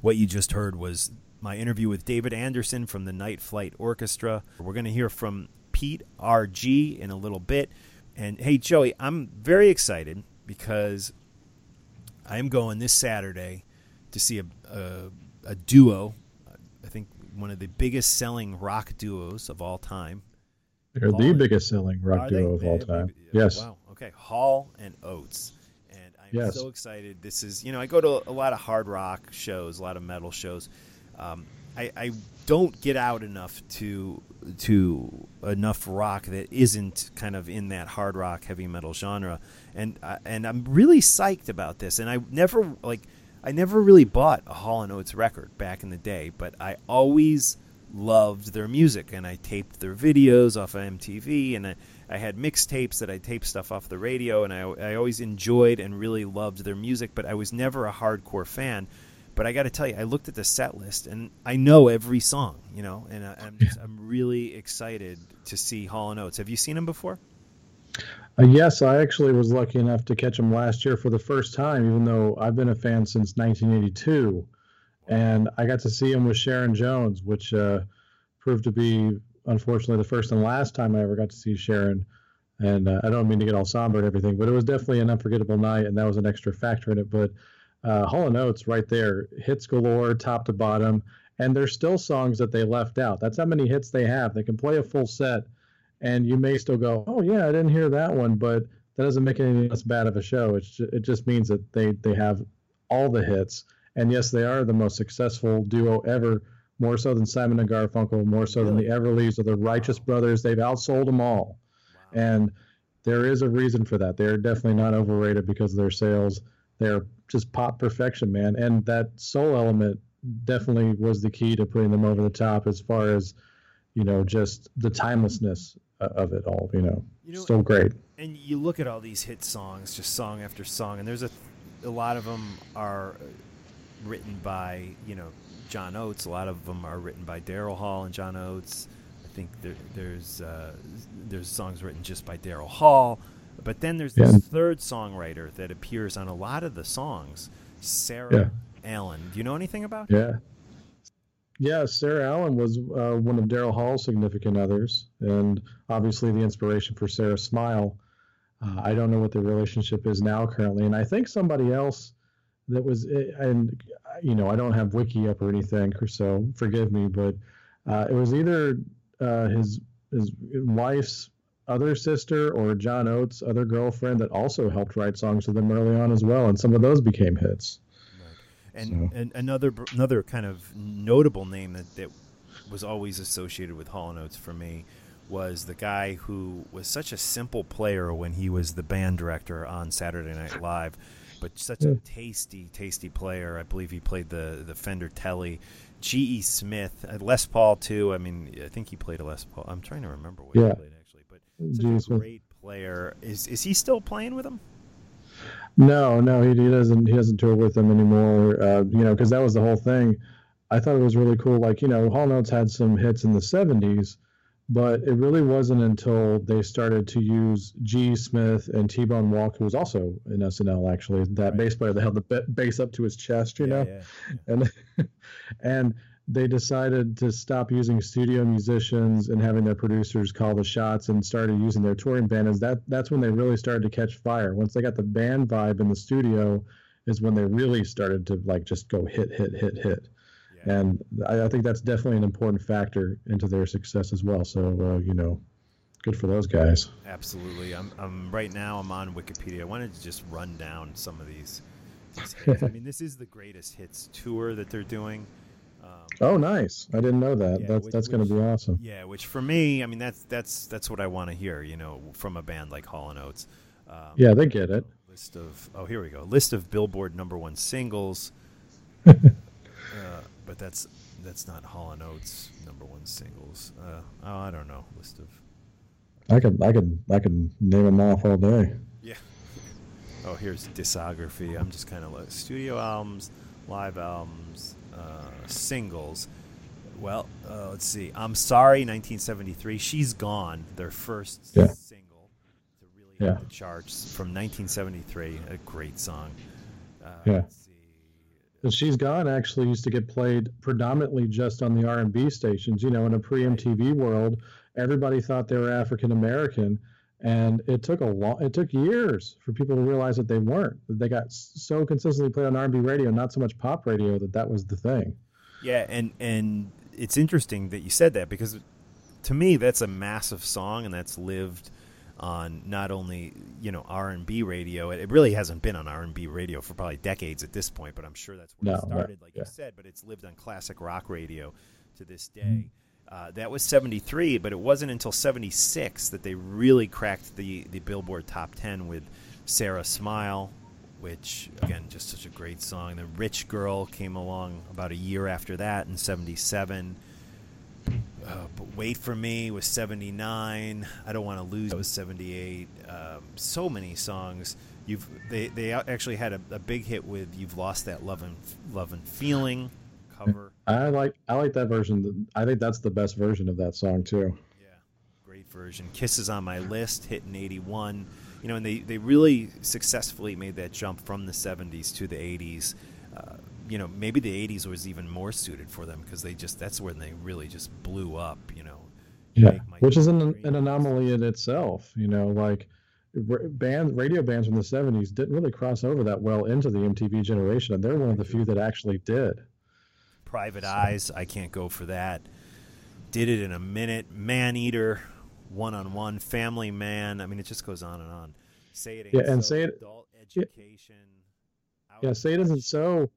What you just heard was my interview with David Andersson from the Night Flight Orchestra. We're going to hear from Pete RG in a little bit. And hey, Joey, I'm very excited because I am going this Saturday to see a, a, a duo. I think one of the biggest selling rock duos of all time. They're Hall the biggest selling rock duo they? of all time. yes. Wow. Okay. Hall and Oates. And I'm yes. so excited. This is, you know, I go to a lot of hard rock shows, a lot of metal shows. Um, I, I, don't get out enough to to enough rock that isn't kind of in that hard rock heavy metal genre, and uh, and I'm really psyched about this. And I never like I never really bought a Hall and Oates record back in the day, but I always loved their music, and I taped their videos off of MTV, and I, I had mixtapes that I taped stuff off the radio, and I I always enjoyed and really loved their music, but I was never a hardcore fan. But I got to tell you, I looked at the set list and I know every song, you know, and I, am just, I'm really excited to see Hall and Oates. Have you seen him before? Uh, yes, I actually was lucky enough to catch him last year for the first time, even though I've been a fan since 1982. And I got to see him with Sharon Jones, which uh, proved to be, unfortunately, the first and last time I ever got to see Sharon. And uh, I don't mean to get all somber and everything, but it was definitely an unforgettable night, and that was an extra factor in it. But uh, Hall and Oates right there, hits galore, top to bottom, and there's still songs that they left out. That's how many hits they have. They can play a full set, and you may still go, "Oh yeah, I didn't hear that one," but that doesn't make it any less bad of a show. It's it just means that they they have all the hits, and yes, they are the most successful duo ever. More so than Simon and Garfunkel, more so than the Everlys or the Righteous Brothers. They've outsold them all, and there is a reason for that. They're definitely not overrated because of their sales. They're just pop perfection, man. And that soul element definitely was the key to putting them over the top as far as, you know, just the timelessness of it all, you know. You know so great. And you look at all these hit songs, just song after song, and there's a a lot of them are written by, you know, John Oates. A lot of them are written by Daryl Hall and John Oates. I think there, there's uh, there's songs written just by Daryl Hall. But then there's this yeah. third songwriter that appears on a lot of the songs, Sara yeah. Allen. Do you know anything about her? Yeah. Yeah, Sara Allen was uh, one of Daryl Hall's significant others, and obviously the inspiration for Sara Smile. Uh, I don't know what their relationship is now currently, and I think somebody else that was, eh, and you know, I don't have wiki up or anything, so forgive me, but uh, it was either uh, his his wife's other sister or John Oates' other girlfriend that also helped write songs to them early on as well, and some of those became hits. Right. And, so. and another another kind of notable name that, that was always associated with Hall and Oates for me was the guy who was such a simple player when he was the band director on Saturday Night Live, but such a tasty, tasty player. I believe he played the the Fender Tele. G.E. Smith, uh, Les Paul too. I mean, I think he played a Les Paul. I'm trying to remember what yeah. he played actually, but such a great player. Is is he still playing with them? No, no, he, he doesn't. He doesn't tour with them anymore. Uh, you know, because that was the whole thing. I thought it was really cool. Like you know, Hall and Oates had some hits in the '70s, but it really wasn't until they started to use G. Smith and T Bone Wolk, who was also in SNL actually, that right. bass player that held the bass up to his chest, you yeah, know, yeah, yeah. and (laughs) and they decided to stop using studio musicians and having their producers call the shots and started using their touring band is that that's when they really started to catch fire once they got the band vibe in the studio is when they really started to like just go hit hit hit hit yeah. and I, I, think that's definitely an important factor into their success as well so uh, you know good for those guys absolutely I'm, I'm right now i'm on wikipedia i wanted to just run down some of these, (laughs) i mean this is the greatest hits tour that they're doing um, oh, nice! I didn't know that. Yeah, that's which, that's going to be awesome. Yeah, which for me, I mean, that's that's that's what I want to hear. You know, from a band like Hall and Oates. Um, yeah, they get it. List of oh, here we go. List of Billboard number one singles. (laughs) uh, but that's that's not Hall and Oates number one singles. Uh, oh, I don't know. List of. I could I could I could name them off all day. Yeah. (laughs) Oh, here's discography. I'm just kind of like studio albums, live albums, uh, singles. Well, uh, let's see. I'm sorry, 1973. She's gone. Their first yeah. single to really hit the charts from 1973. A great song. Uh, yeah. She's Gone actually used to get played predominantly just on the R&B stations. You know, in a pre-MTV world, everybody thought they were African American, and it took a long, it took years for people to realize that they weren't. that They got so consistently played on R&B radio, not so much pop radio, that that was the thing. Yeah, and and it's interesting that you said that because to me that's a massive song and that's lived on not only you know R and B radio. It, really hasn't been on R and B radio for probably decades at this point, but I'm sure that's where no, it started, like yeah. you said. But it's lived on classic rock radio to this day. Mm-hmm Uh, that was 73, but it wasn't until 76 that they really cracked the, the Billboard Top 10 with Sara Smile, which, again, just such a great song. The Rich Girl came along about a year after that in 77. Uh, but Wait for Me was 79. I Don't Want to Lose was 78. Um, so many songs. You've they, they actually had a, a, big hit with You've Lost That Love and Love and Feeling cover. I like I like that version. I think that's the best version of that song too. Yeah, great version. Kisses on my list hit in '81. You know, and they they really successfully made that jump from the '70s to the '80s. Uh, you know, maybe the '80s was even more suited for them because they just that's when they really just blew up. You know. Yeah, which is an, an anomaly in itself. You know, like bands, radio bands from the '70s didn't really cross over that well into the MTV generation, and they're one of the few that actually did. Private Eyes, I can't go for that. Did it in a minute. Man Eater, One on One, Family Man. I mean, it just goes on and on. Say it. yeah, and so, say it. Adult education. Yeah, yeah say it isn't so.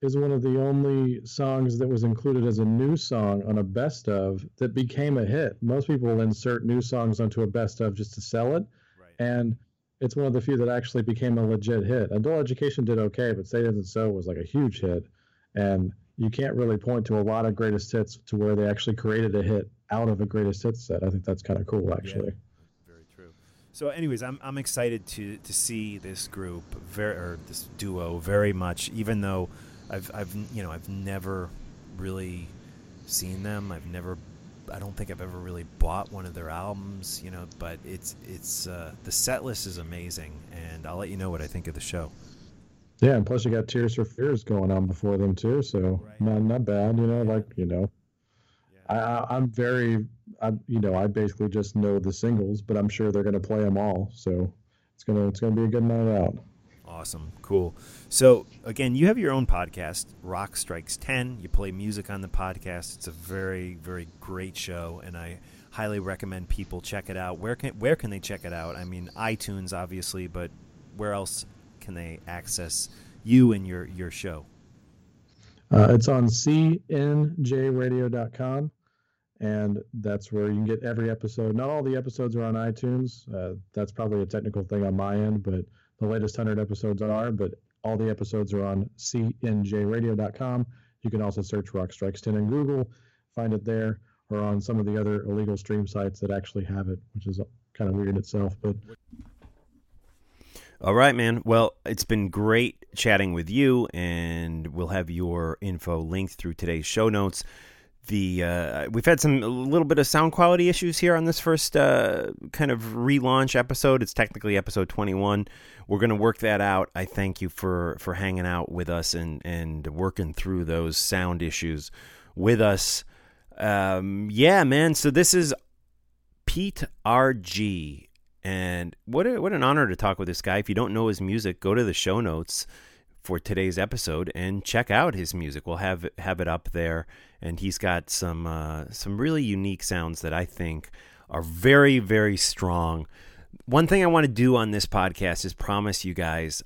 Is one of the only songs that was included as a new song on a best of that became a hit. Most people will insert new songs onto a best of just to sell it, right. and it's one of the few that actually became a legit hit. Adult Education did okay, but Say It Isn't So was like a huge hit, and you can't really point to a lot of greatest hits to where they actually created a hit out of a greatest hits set. I think that's kind of cool, actually. Yeah, very true. So, anyways, I'm I'm excited to to see this group very or this duo very much. Even though I've I've you know I've never really seen them. I've never. I don't think I've ever really bought one of their albums, you know. But it's it's uh, the set list is amazing, and I'll let you know what I think of the show. Yeah, and plus you got Tears for Fears going on before them too, so right. not not bad. You know, like you know, yeah. I, I'm very, I you know, I basically just know the singles, but I'm sure they're going to play them all, so it's gonna it's gonna be a good night out. Awesome, cool. So again, you have your own podcast, Rock Strikes Ten. You play music on the podcast. It's a very very great show, and I highly recommend people check it out. Where can where can they check it out? I mean, iTunes obviously, but where else can they access you and your your show? Uh, it's on cnjradio.com, and that's where you can get every episode. Not all the episodes are on iTunes. Uh, that's probably a technical thing on my end, but the latest 100 episodes are. But all the episodes are on cnjradio.com. You can also search Rock Strikes 10 in Google, find it there, or on some of the other illegal stream sites that actually have it, which is kind of weird itself. But all right, man. Well, it's been great chatting with you, and we'll have your info linked through today's show notes. The uh, we've had some a little bit of sound quality issues here on this first uh, kind of relaunch episode. It's technically episode 21. We're going to work that out. I thank you for for hanging out with us and and working through those sound issues with us. Um, yeah, man. So this is Pete RG and what a, what an honor to talk with this guy. If you don't know his music, go to the show notes for today's episode and check out his music. We'll have have it up there, and he's got some uh, some really unique sounds that I think are very very strong. One thing I want to do on this podcast is promise you guys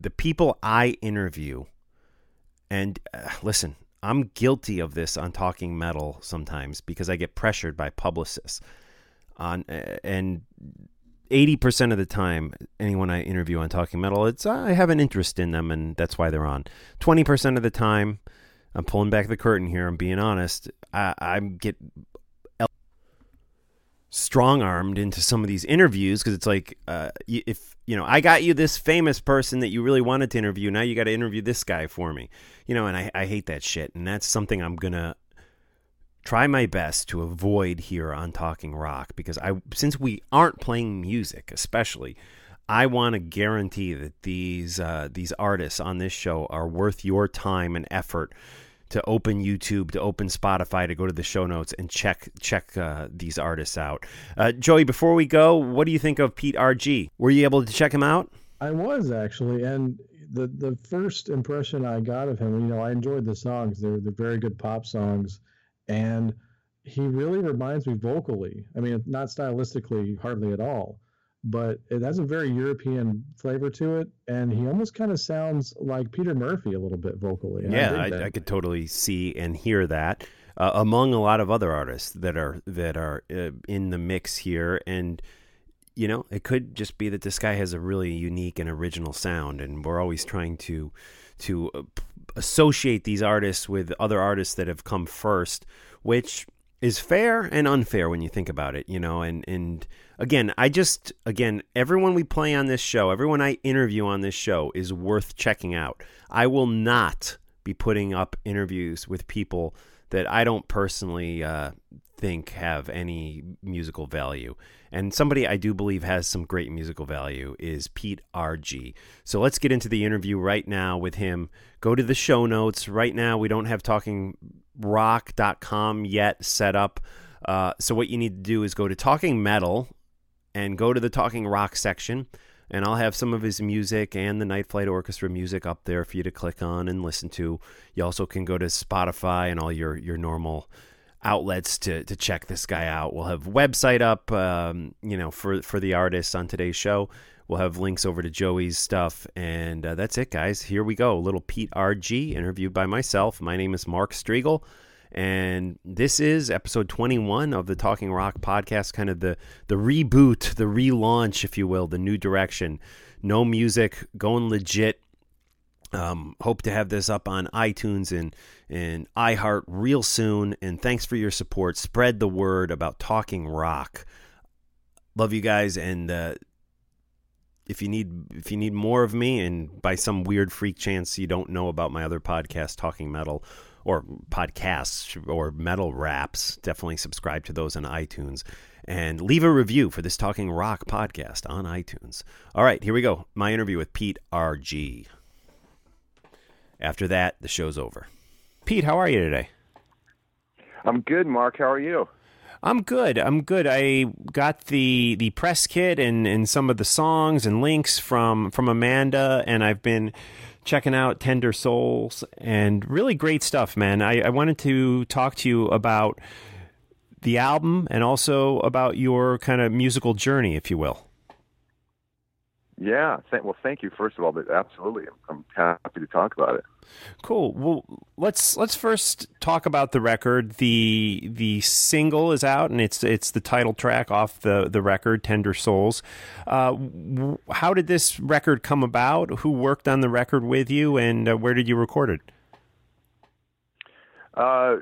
the people I interview, and uh, listen, I'm guilty of this on talking metal sometimes because I get pressured by publicists on and 80% of the time, anyone I interview on Talking Metal, it's I have an interest in them and that's why they're on. 20% of the time, I'm pulling back the curtain here, I'm being honest, I, I get strong armed into some of these interviews because it's like, uh, if, you know, I got you this famous person that you really wanted to interview, now you got to interview this guy for me. You know, and I, I hate that shit. And that's something I'm going to try my best to avoid here on Talking Rock because I since we aren't playing music, especially, I want to guarantee that these uh, these artists on this show are worth your time and effort to open YouTube, to open Spotify, to go to the show notes and check check uh, these artists out. Uh, Joey, before we go, what do you think of Pete RG? Were you able to check him out? I was actually, and the the first impression I got of him, you know, I enjoyed the songs. They're they're very good pop songs and he really reminds me vocally. I mean, not stylistically, hardly at all, but it has a very European flavor to it, and he almost kind of sounds like Peter Murphy a little bit vocally. Yeah, I, I, I, could totally see and hear that. uh, among a lot of other artists that are that are uh, in the mix here, and you know, it could just be that this guy has a really unique and original sound, and we're always trying to to uh, associate these artists with other artists that have come first, which is fair and unfair when you think about it, you know, and and again, I just again, everyone we play on this show, everyone I interview on this show is worth checking out. I will not be putting up interviews with people that I don't personally uh, think have any musical value. And somebody I do believe has some great musical value is Pete RG. So let's get into the interview right now with him. Go to the show notes. Right now, we don't have talkingrock.com yet set up. Uh, so what you need to do is go to Talking Metal and go to the Talking Rock section. And I'll have some of his music and the Night Flight Orchestra music up there for you to click on and listen to. You also can go to Spotify and all your, your normal outlets to to check this guy out. We'll have website up, um, you know, for for the artists on today's show. We'll have links over to Joey's stuff, and uh, that's it, guys. Here we go. Little Pete RG interviewed by myself. My name is Mark Strigl, and this is episode 21 of the Talking Rock podcast. Kind of the the reboot, the relaunch, if you will, the new direction. No music, going legit um, hope to have this up on iTunes and and iHeart real soon. And thanks for your support. Spread the word about talking rock. Love you guys. And uh, if you need if you need more of me, and by some weird freak chance you don't know about my other podcast, Talking Metal, or podcasts or metal raps, definitely subscribe to those on iTunes. And leave a review for this Talking Rock podcast on iTunes. All right, here we go. My interview with Pete R.G. After that, the show's over. Pete, how are you today? I'm good, Mark. How are you? I'm good. I'm good. I got the the press kit and, and some of the songs and links from from Amanda, and I've been checking out Tender Souls and really great stuff, man. I, I wanted to talk to you about the album and also about your kind of musical journey, if you will. Yeah. Th- well, thank you first of all, but absolutely, I'm happy to talk about it. Cool. Well, let's let's first talk about the record. the The single is out, and it's it's the title track off the the record, "Tender Souls." Uh, how did this record come about? Who worked on the record with you, and uh, where did you record it? Uh,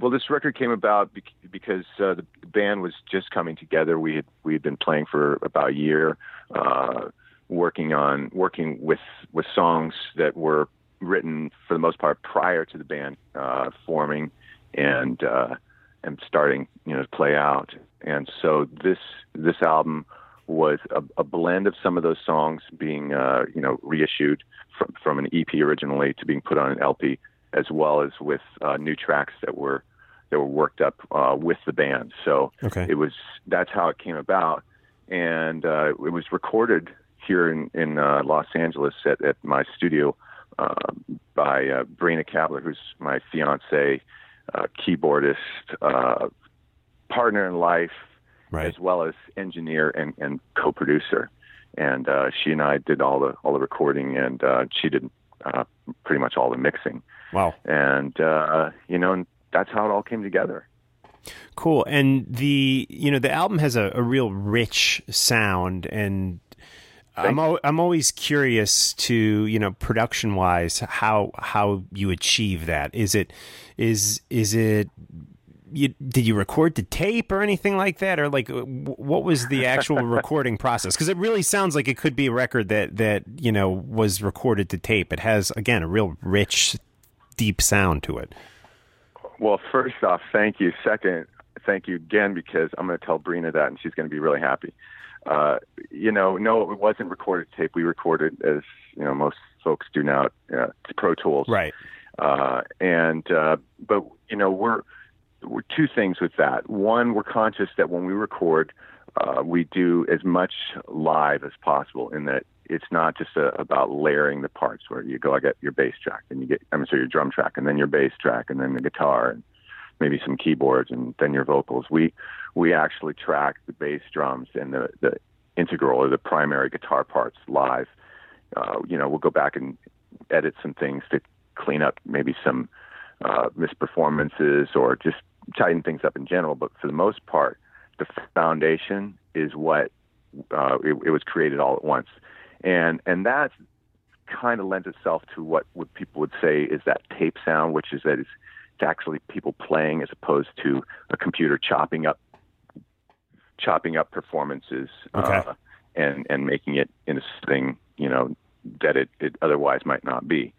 well, this record came about because uh, the band was just coming together. We had we had been playing for about a year, uh, working on working with with songs that were written for the most part prior to the band uh, forming and uh, and starting you know to play out. And so this this album was a, a blend of some of those songs being uh, you know reissued from from an EP originally to being put on an LP, as well as with uh, new tracks that were that were worked up uh, with the band. So okay. it was that's how it came about, and uh, it was recorded here in in uh, Los Angeles at, at my studio uh, by uh, Brina Kabler, who's my fiance, uh, keyboardist, uh, partner in life, right. as well as engineer and, and co-producer. And uh, she and I did all the all the recording, and uh, she did uh, pretty much all the mixing. Wow! And uh, you know, and that's how it all came together. Cool. And the you know the album has a, a real rich sound, and I'm al- I'm always curious to you know production wise how how you achieve that. Is it is is it you, did you record to tape or anything like that, or like what was the actual (laughs) recording process? Because it really sounds like it could be a record that that you know was recorded to tape. It has again a real rich, deep sound to it. Well, first off, thank you. Second, thank you again because I'm going to tell Brina that, and she's going to be really happy uh, you know, no, it wasn't recorded tape. We recorded as you know most folks do now, uh, Pro Tools. Right. Uh, and uh, but you know we're we're two things with that. One, we're conscious that when we record, uh, we do as much live as possible. In that it's not just a, about layering the parts where you go, I get your bass track, and you get I'm sorry, your drum track, and then your bass track, and then the guitar, and maybe some keyboards, and then your vocals. We we actually track the bass drums and the, the integral or the primary guitar parts live. Uh, you know, we'll go back and edit some things to clean up maybe some uh, misperformances or just tighten things up in general. But for the most part, the foundation is what uh, it, it was created all at once, and and that kind of lends itself to what what people would say is that tape sound, which is that it's, it's actually people playing as opposed to a computer chopping up chopping up performances Okay. uh, and and making it in a thing you know that it, it otherwise might not be.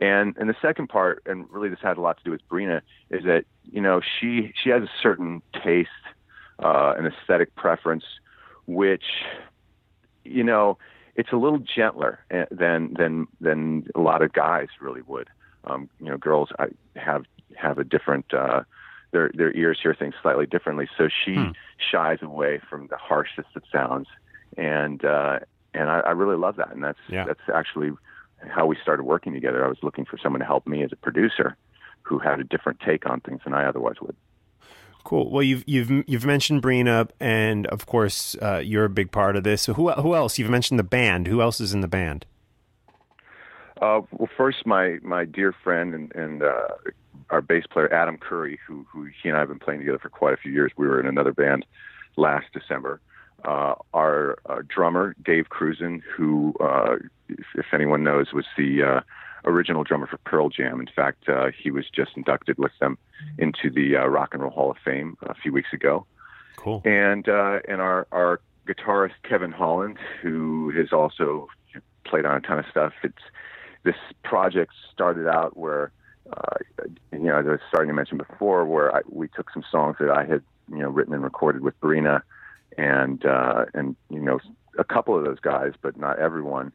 And and the second part, and really this had a lot to do with Brina, is that you know she she has a certain taste, uh, an aesthetic preference, which you know it's a little gentler eh, than than than a lot of guys really would. Um, you know, girls I have have a different uh, their their ears hear things slightly differently. So she Hmm. shies away from the harshest of sounds, and uh, and I, I really love that. And that's Yeah. that's actually how we started working together. I was looking for someone to help me as a producer who had a different take on things than I otherwise would. Cool. Well, you've you've you've mentioned Brina, and of course, uh, you're a big part of this. So who who else? You've mentioned the band. Who else is in the band? Uh, well, first, my my dear friend and, and uh, our bass player Adam Curry, who who he and I have been playing together for quite a few years. We were in another band last December. Uh, our uh, drummer Dave Krusen, who, uh, if, if anyone knows, was the uh, original drummer for Pearl Jam. In fact, uh, he was just inducted with them into the uh, Rock and Roll Hall of Fame a few weeks ago Cool. and uh, and our our guitarist Kevin Holland, who has also played on a ton of stuff. It's this project started out where uh, you know as I was starting to mention before, where I, we took some songs that I had you know written and recorded with Brina, and uh, and you know a couple of those guys, but not everyone,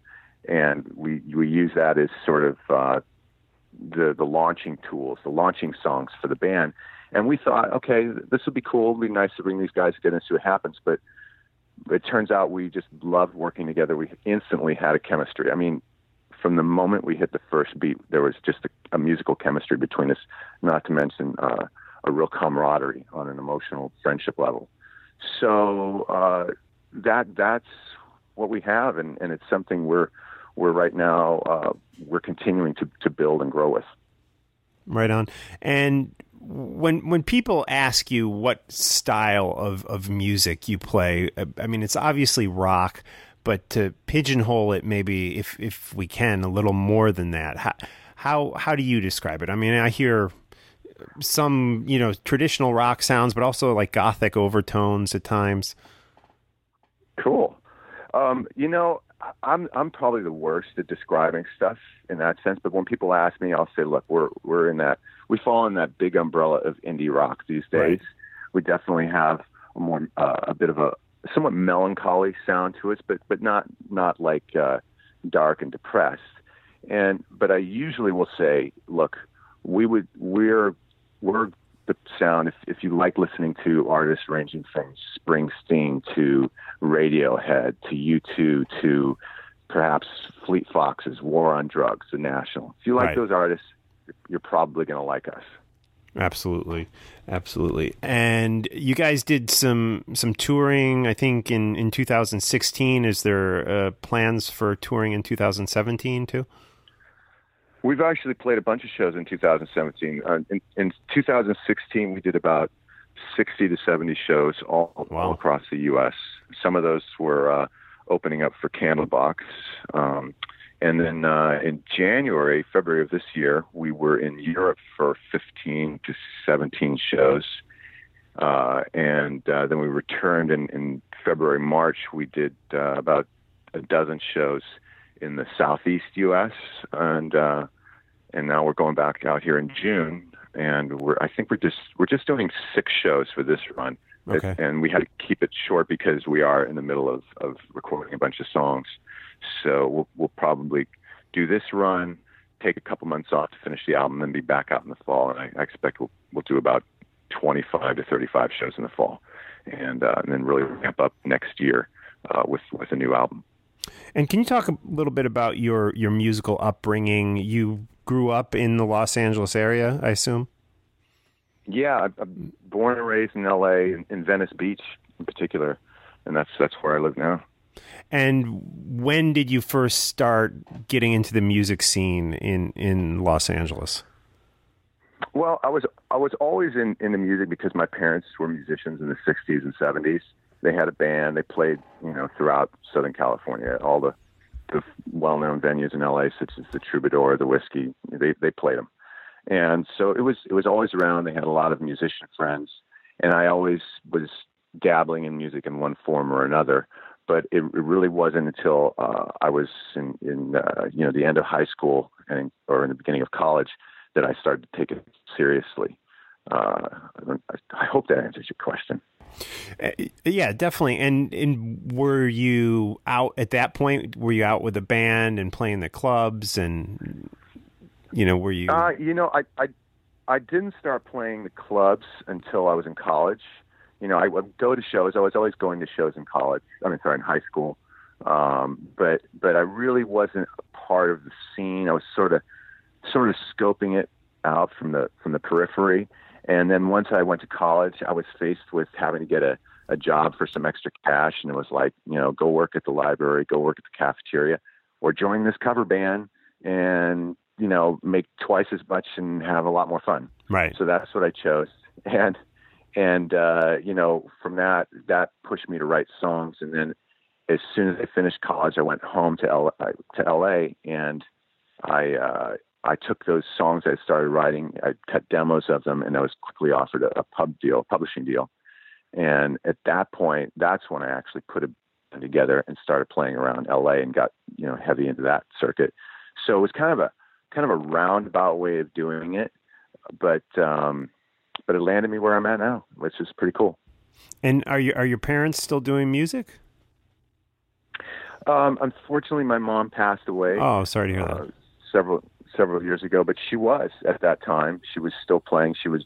and we we use that as sort of uh, the the launching tools, the launching songs for the band. And we thought, okay, this would be cool. It'd be nice to bring these guys together and see what happens. But it turns out we just loved working together. We instantly had a chemistry. I mean, from the moment we hit the first beat, there was just a, a musical chemistry between us. Not to mention uh, a real camaraderie on an emotional friendship level. So uh, that that's what we have, and, and it's something we're we're right now uh, we're continuing to, to build and grow with. Right on. And when when people ask you what style of, of music you play, uh, I mean, it's obviously rock, but to pigeonhole it, maybe if if we can, a little more than that. How how how do you describe it? I mean, I hear some you know traditional rock sounds, but also like gothic overtones at times. Cool. Um, you know, I'm I'm probably the worst at describing stuff in that sense. But when people ask me, I'll say, look, we're we're in that we fall in that big umbrella of indie rock these days. Right. We definitely have a more uh, a bit of a somewhat melancholy sound to us, but but not not like uh, dark and depressed. And but I usually will say, look, we would we're we're the sound if if you like listening to artists ranging from Springsteen to Radiohead to U2 to perhaps Fleet Foxes, War on Drugs, The National. If you like Right. those artists, you're probably going to like us. Absolutely, absolutely. And you guys did some some touring. I think in in 2016. Is there uh, plans for touring in 2017 too? We've actually played a bunch of shows in 2017. Uh, in, in 2016, we did about 60 to 70 shows all, Wow. all across the U.S. Some of those were uh, opening up for Candlebox. Um, and then uh, in January, February of this year, we were in Europe for 15 to 17 shows. Uh, and uh, then we returned in, in February, March. We did uh, about a dozen shows in the southeast U.S. and uh, and now we're going back out here in June, and we're I think we're just we're just doing six shows for this run, Okay. and we had to keep it short because we are in the middle of of recording a bunch of songs, so we'll we'll probably do this run, take a couple months off to finish the album, and be back out in the fall, and I, I expect we'll we'll do about 25 to 35 shows in the fall, and uh, and then really ramp up next year uh, with with a new album. And can you talk a little bit about your your musical upbringing? You grew up in the Los Angeles area, I assume. Yeah, I'm born and raised in L.A. in, in Venice Beach in particular, and that's that's where I live now. And when did you first start getting into the music scene in in Los Angeles? Well, I was I was always in the music because my parents were musicians in the '60s and '70s. They had a band. They played, you know, throughout Southern California, all the the well-known venues in LA, such as the Troubadour, the Whiskey. They they played them, and so it was it was always around. They had a lot of musician friends, and I always was dabbling in music in one form or another. But it, it really wasn't until uh, I was in in uh, you know the end of high school and or in the beginning of college that I started to take it seriously. Uh, I hope that answers your question. Uh, yeah, definitely. And and were you out at that point? Were you out with a band and playing the clubs and you know, were you? Uh, you know, I I I didn't start playing the clubs until I was in college. You know, I would go to shows. I was always going to shows in college. I mean, sorry, in high school. Um, but but I really wasn't a part of the scene. I was sort of sort of scoping it out from the from the periphery. And then once I went to college, I was faced with having to get a, a job for some extra cash, and it was like, you know, go work at the library, go work at the cafeteria, or join this cover band and you know make twice as much and have a lot more fun. Right. So that's what I chose, and and uh, you know from that that pushed me to write songs, and then as soon as I finished college, I went home to L- to LA and I uh, I took those songs I started writing, I cut demos of them, and I was quickly offered a, a pub deal, publishing deal. And at that point, that's when I actually put it together and started playing around LA and got you know heavy into that circuit. So it was kind of a kind of a roundabout way of doing it, but um, but it landed me where I'm at now, which is pretty cool. And are you are your parents still doing music? Um, unfortunately, my mom passed away. Oh, sorry to hear that. Uh, several several years ago, but she was at that time. She was still playing. She was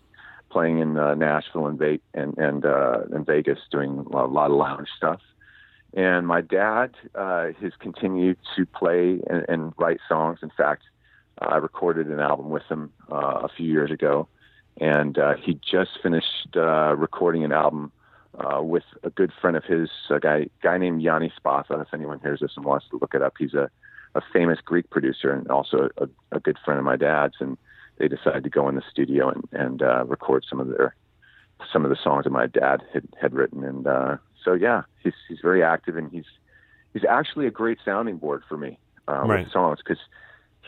playing in uh, Nashville and Ve- and and uh, in Vegas, doing a lot of lounge stuff. And my dad uh, has continued to play and, and write songs. In fact, I recorded an album with him uh, a few years ago, and uh, he just finished uh, recording an album uh, with a good friend of his, a guy guy named Yanni Spatha. If anyone hears this and wants to look it up, he's a a famous Greek producer and also a, a good friend of my dad's, and they decided to go in the studio and, and uh, record some of their some of the songs that my dad had had written. And uh, so yeah, he's he's very active, and he's he's actually a great sounding board for me uh, Right. with songs because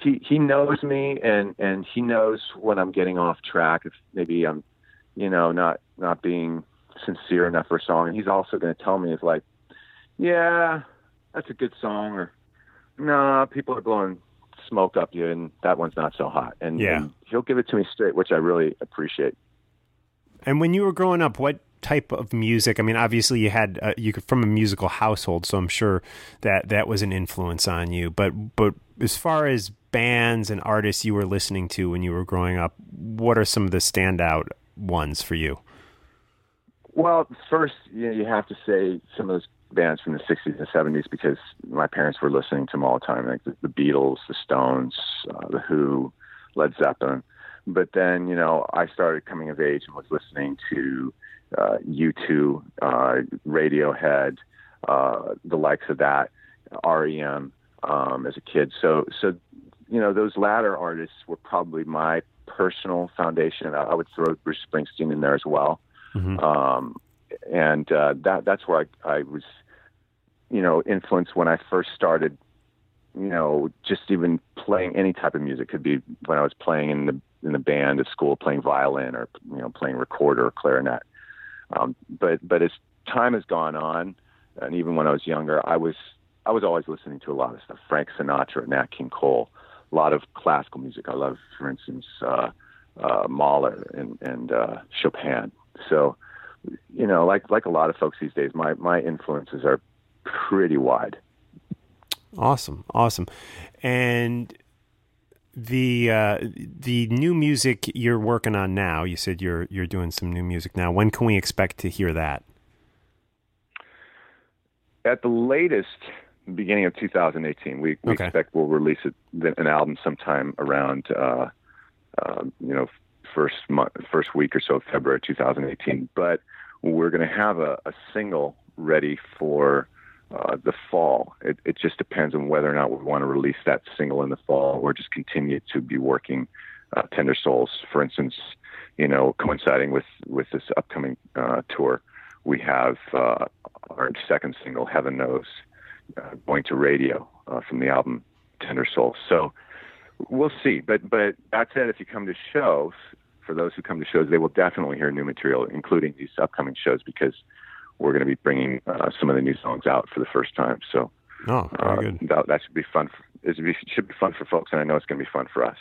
he he knows me and and he knows when I'm getting off track if maybe I'm you know not not being sincere enough for a song, and he's also going to tell me if like yeah that's a good song or no, people are blowing smoke up you, and that one's not so hot. And, Yeah. and he'll give it to me straight, which I really appreciate. And when you were growing up, what type of music? I mean, obviously you had uh, you could, from a musical household, so I'm sure that that was an influence on you. But but as far as bands and artists you were listening to when you were growing up, what are some of the standout ones for you? Well, first, you, know, you have to say some of those bands from the 60s and 70s because my parents were listening to them all the time, like the, the Beatles, the Stones, uh, the Who, Led Zeppelin. But then, you know, I started coming of age and was listening to uh, U2, uh, Radiohead, uh, the likes of that, REM um, as a kid. So, so you know, those latter artists were probably my personal foundation. I, I would throw Bruce Springsteen in there as well. Mhm. Um, and uh, that that's where I, I was, you know, influenced when I first started, you know, just even playing any type of music. Could be when I was playing in the in the band at school, playing violin or you know, playing recorder or clarinet. Um, but but as time has gone on, and even when I was younger, I was I was always listening to a lot of stuff. Frank Sinatra, Nat King Cole, a lot of classical music. I love, for instance, uh, uh, Mahler and and uh, Chopin. So, you know, like like a lot of folks these days, my my influences are pretty wide. Awesome, awesome, and the uh, the new music you're working on now. You said you're you're doing some new music now. When can we expect to hear that? At the latest, beginning of 2018, we, we Okay. expect we'll release it, an album sometime around, uh, uh, you know, first month, first week or so of February 2018. But we're going to have a, a single ready for uh, the fall. It, it just depends on whether or not we want to release that single in the fall or just continue to be working uh, Tender Souls, for instance. You know, coinciding with with this upcoming uh, tour, we have uh, our second single, Heaven Knows, uh, going to radio uh, from the album Tender Souls. So we'll see. But but that said, if you come to shows, for those who come to shows, they will definitely hear new material, including these upcoming shows, because we're going to be bringing uh, some of the new songs out for the first time. So, oh, very uh, good. That, that, should be fun. For, it should be fun for folks, and I know it's going to be fun for us.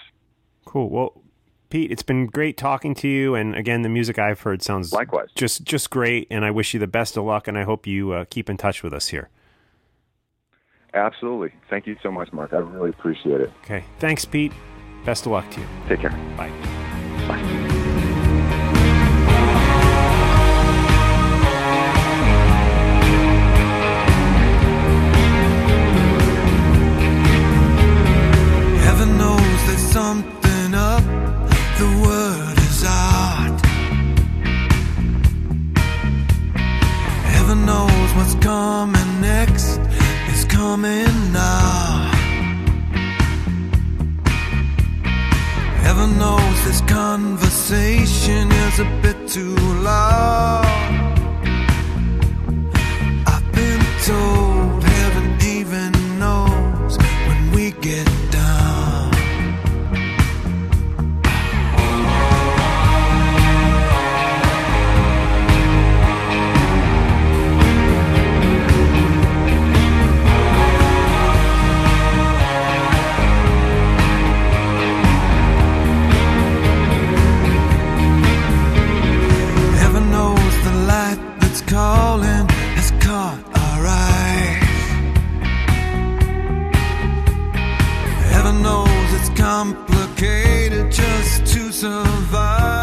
Cool. Well, Pete, it's been great talking to you, and again, the music I've heard sounds likewise just just great. And I wish you the best of luck, and I hope you uh, keep in touch with us here. Absolutely. Thank you so much, Mark. I really appreciate it. Okay. Thanks, Pete. Best of luck to you. Take care. Bye. Bye. Heaven knows there's something up. The word is art. Heaven knows what's coming next is coming now. Heaven knows this conversation is a bit too loud. I've been told survive.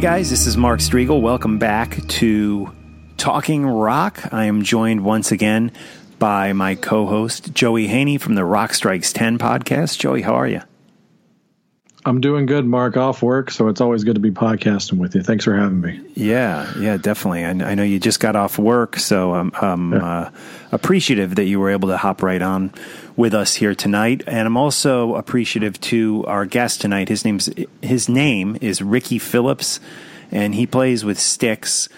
Hey guys, this is Mark Strigl. Welcome back to Talking Rock. I am joined once again by my co host, Joey Haney from the Rock Strikes 10 podcast. Joey, how are you? I'm doing good, Mark, off work, so it's always good to be podcasting with you. Thanks for having me. Yeah, yeah, definitely. I, I know you just got off work, so I'm, I'm yeah. uh, appreciative that you were able to hop right on with us here tonight, and I'm also appreciative to our guest tonight. His name's his name is Ricky Phillips, and he plays with Styx.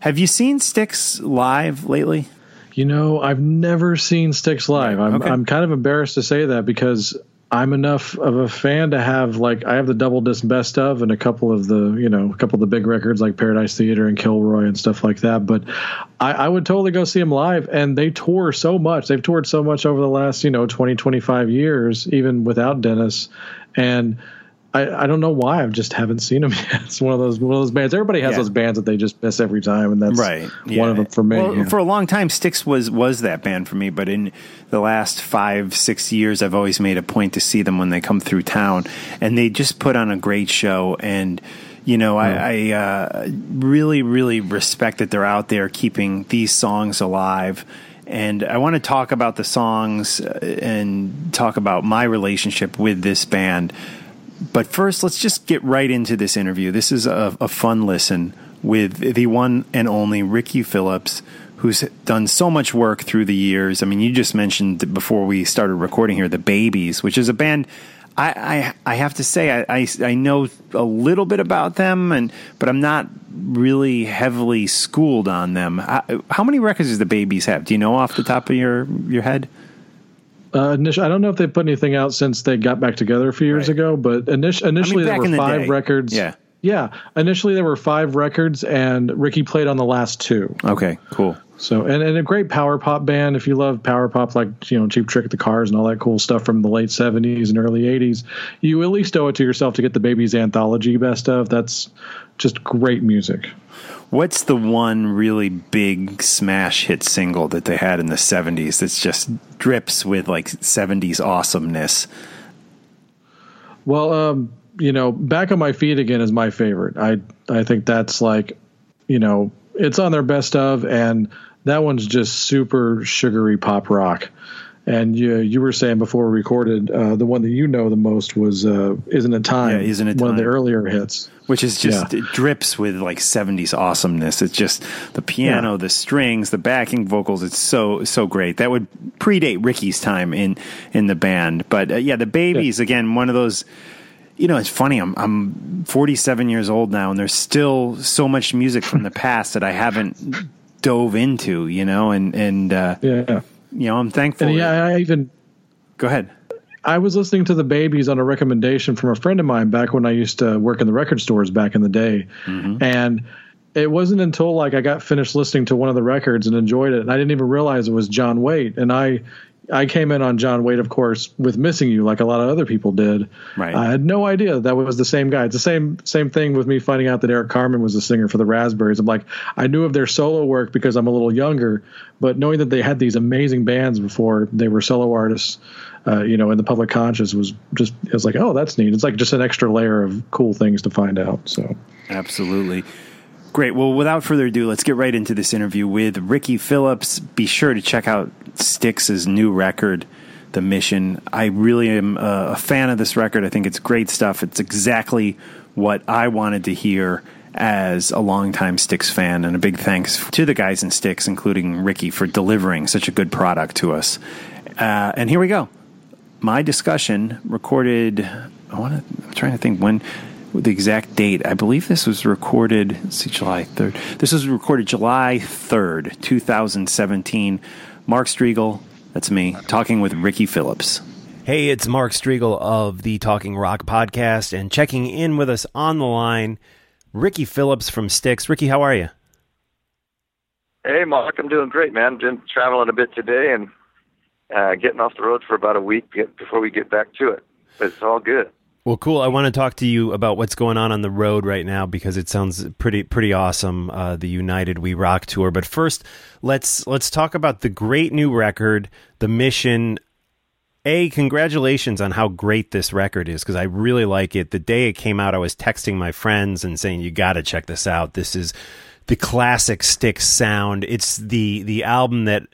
Have you seen Styx live lately? You know, I've never seen Styx live. I'm, okay. I'm kind of embarrassed to say that because I'm enough of a fan to have like I have the double disc best of and a couple of the you know a couple of the big records like Paradise Theater and Kilroy and stuff like that. But I, I would totally go see them live, and they tour so much. They've toured so much over the last you know 20, 25 years, even without Dennis, and I, I don't know why I just haven't seen them (laughs) yet. It's one of those one of those bands. Everybody has yeah. those bands that they just miss every time, and that's right. Yeah. one of them for me. Well, yeah. For a long time, Styx was was that band for me, but in the last five six years, I've always made a point to see them when they come through town, and they just put on a great show and. You know, I, I uh, really, really respect that they're out there keeping these songs alive and I want to talk about the songs uh, and talk about my relationship with this band but first, let's just get right into this interview. This is a, a fun listen with the one and only Ricky Phillips, who's done so much work through the years. I mean, you just mentioned before we started recording here, the Babys, which is a band. I, I, I have to say I, I, I know a little bit about them and but I'm not really heavily schooled on them. How, how many records does the Babys have? Do you know off the top of your your head? Uh, initially, I don't know if they put anything out since they got back together a few years right. ago, but initially, initially I mean, there were five records. Yeah. Yeah. Initially, there were five records, and Ricky played on the last two. Okay, cool. So, and, and a great power pop band. If you love power pop, like, you know, Cheap Trick the Cars and all that cool stuff from the late 70s and early 80s, you at least owe it to yourself to get the Babys anthology best of. That's just great music. What's the one really big smash hit single that they had in the 70s that's just drips with like 70s awesomeness? Well, um, you know, Back on My Feet Again is my favorite. I I think that's like, you know, it's on their best of and that one's just super sugary pop rock. And you you were saying before we recorded, uh, the one that you know the most was uh, "Isn't It Time?" Yeah, "Isn't It Time?" One of the earlier hits, which is just yeah. it drips with like '70s awesomeness. It's just the piano, yeah. the strings, the backing vocals. It's so so great. That would predate Ricky's time in in the band, but uh, yeah, the Babys yeah. again, one of those you know, it's funny. I'm I'm 47 years old now, and there's still so much music from the (laughs) past that I haven't dove into. You know, and and uh, yeah, you know, I'm thankful. And yeah, I even go ahead. I was listening to the Babys on a recommendation from a friend of mine back when I used to work in the record stores back in the day, mm-hmm. and it wasn't until like I got finished listening to one of the records and enjoyed it, and I didn't even realize it was John Waite. And I I came in on John Waite, of course, with "Missing You," like a lot of other people did. Right. I had no idea that was the same guy. It's the same same thing with me finding out that Eric Carmen was the singer for the Raspberries. I'm like, I knew of their solo work because I'm a little younger, but knowing that they had these amazing bands before they were solo artists, uh, you know, in the public conscious was just it was like, oh, that's neat. It's like just an extra layer of cool things to find out. So absolutely. Great. Well, without further ado, let's get right into this interview with Ricky Phillips. Be sure to check out Styx's new record, The Mission. I really am a fan of this record. I think it's great stuff. It's exactly what I wanted to hear as a longtime Styx fan, and a big thanks to the guys in Styx, including Ricky, for delivering such a good product to us. Uh, and here we go. My discussion recorded. I want to. I'm trying to think when the exact date. I believe this was recorded, let's see, July 3rd. This was recorded July 3rd, 2017. Mark Strigl, that's me, talking with Ricky Phillips. Hey, it's Mark Strigl of the Talking Rock podcast, and checking in with us on the line, Ricky Phillips from Styx. Ricky, how are you? Hey, Mark, I'm doing great, man. Been traveling a bit today and uh, getting off the road for about a week before we get back to it. But it's all good. Well, cool. I want to talk to you about what's going on on the road right now because it sounds pretty pretty awesome. Uh, the United We Rock tour. But first, let's let's talk about the great new record, The Mission. A, congratulations on how great this record is because I really like it. The day it came out, I was texting my friends and saying, "You got to check this out. This is the classic Styx sound. It's the the album that."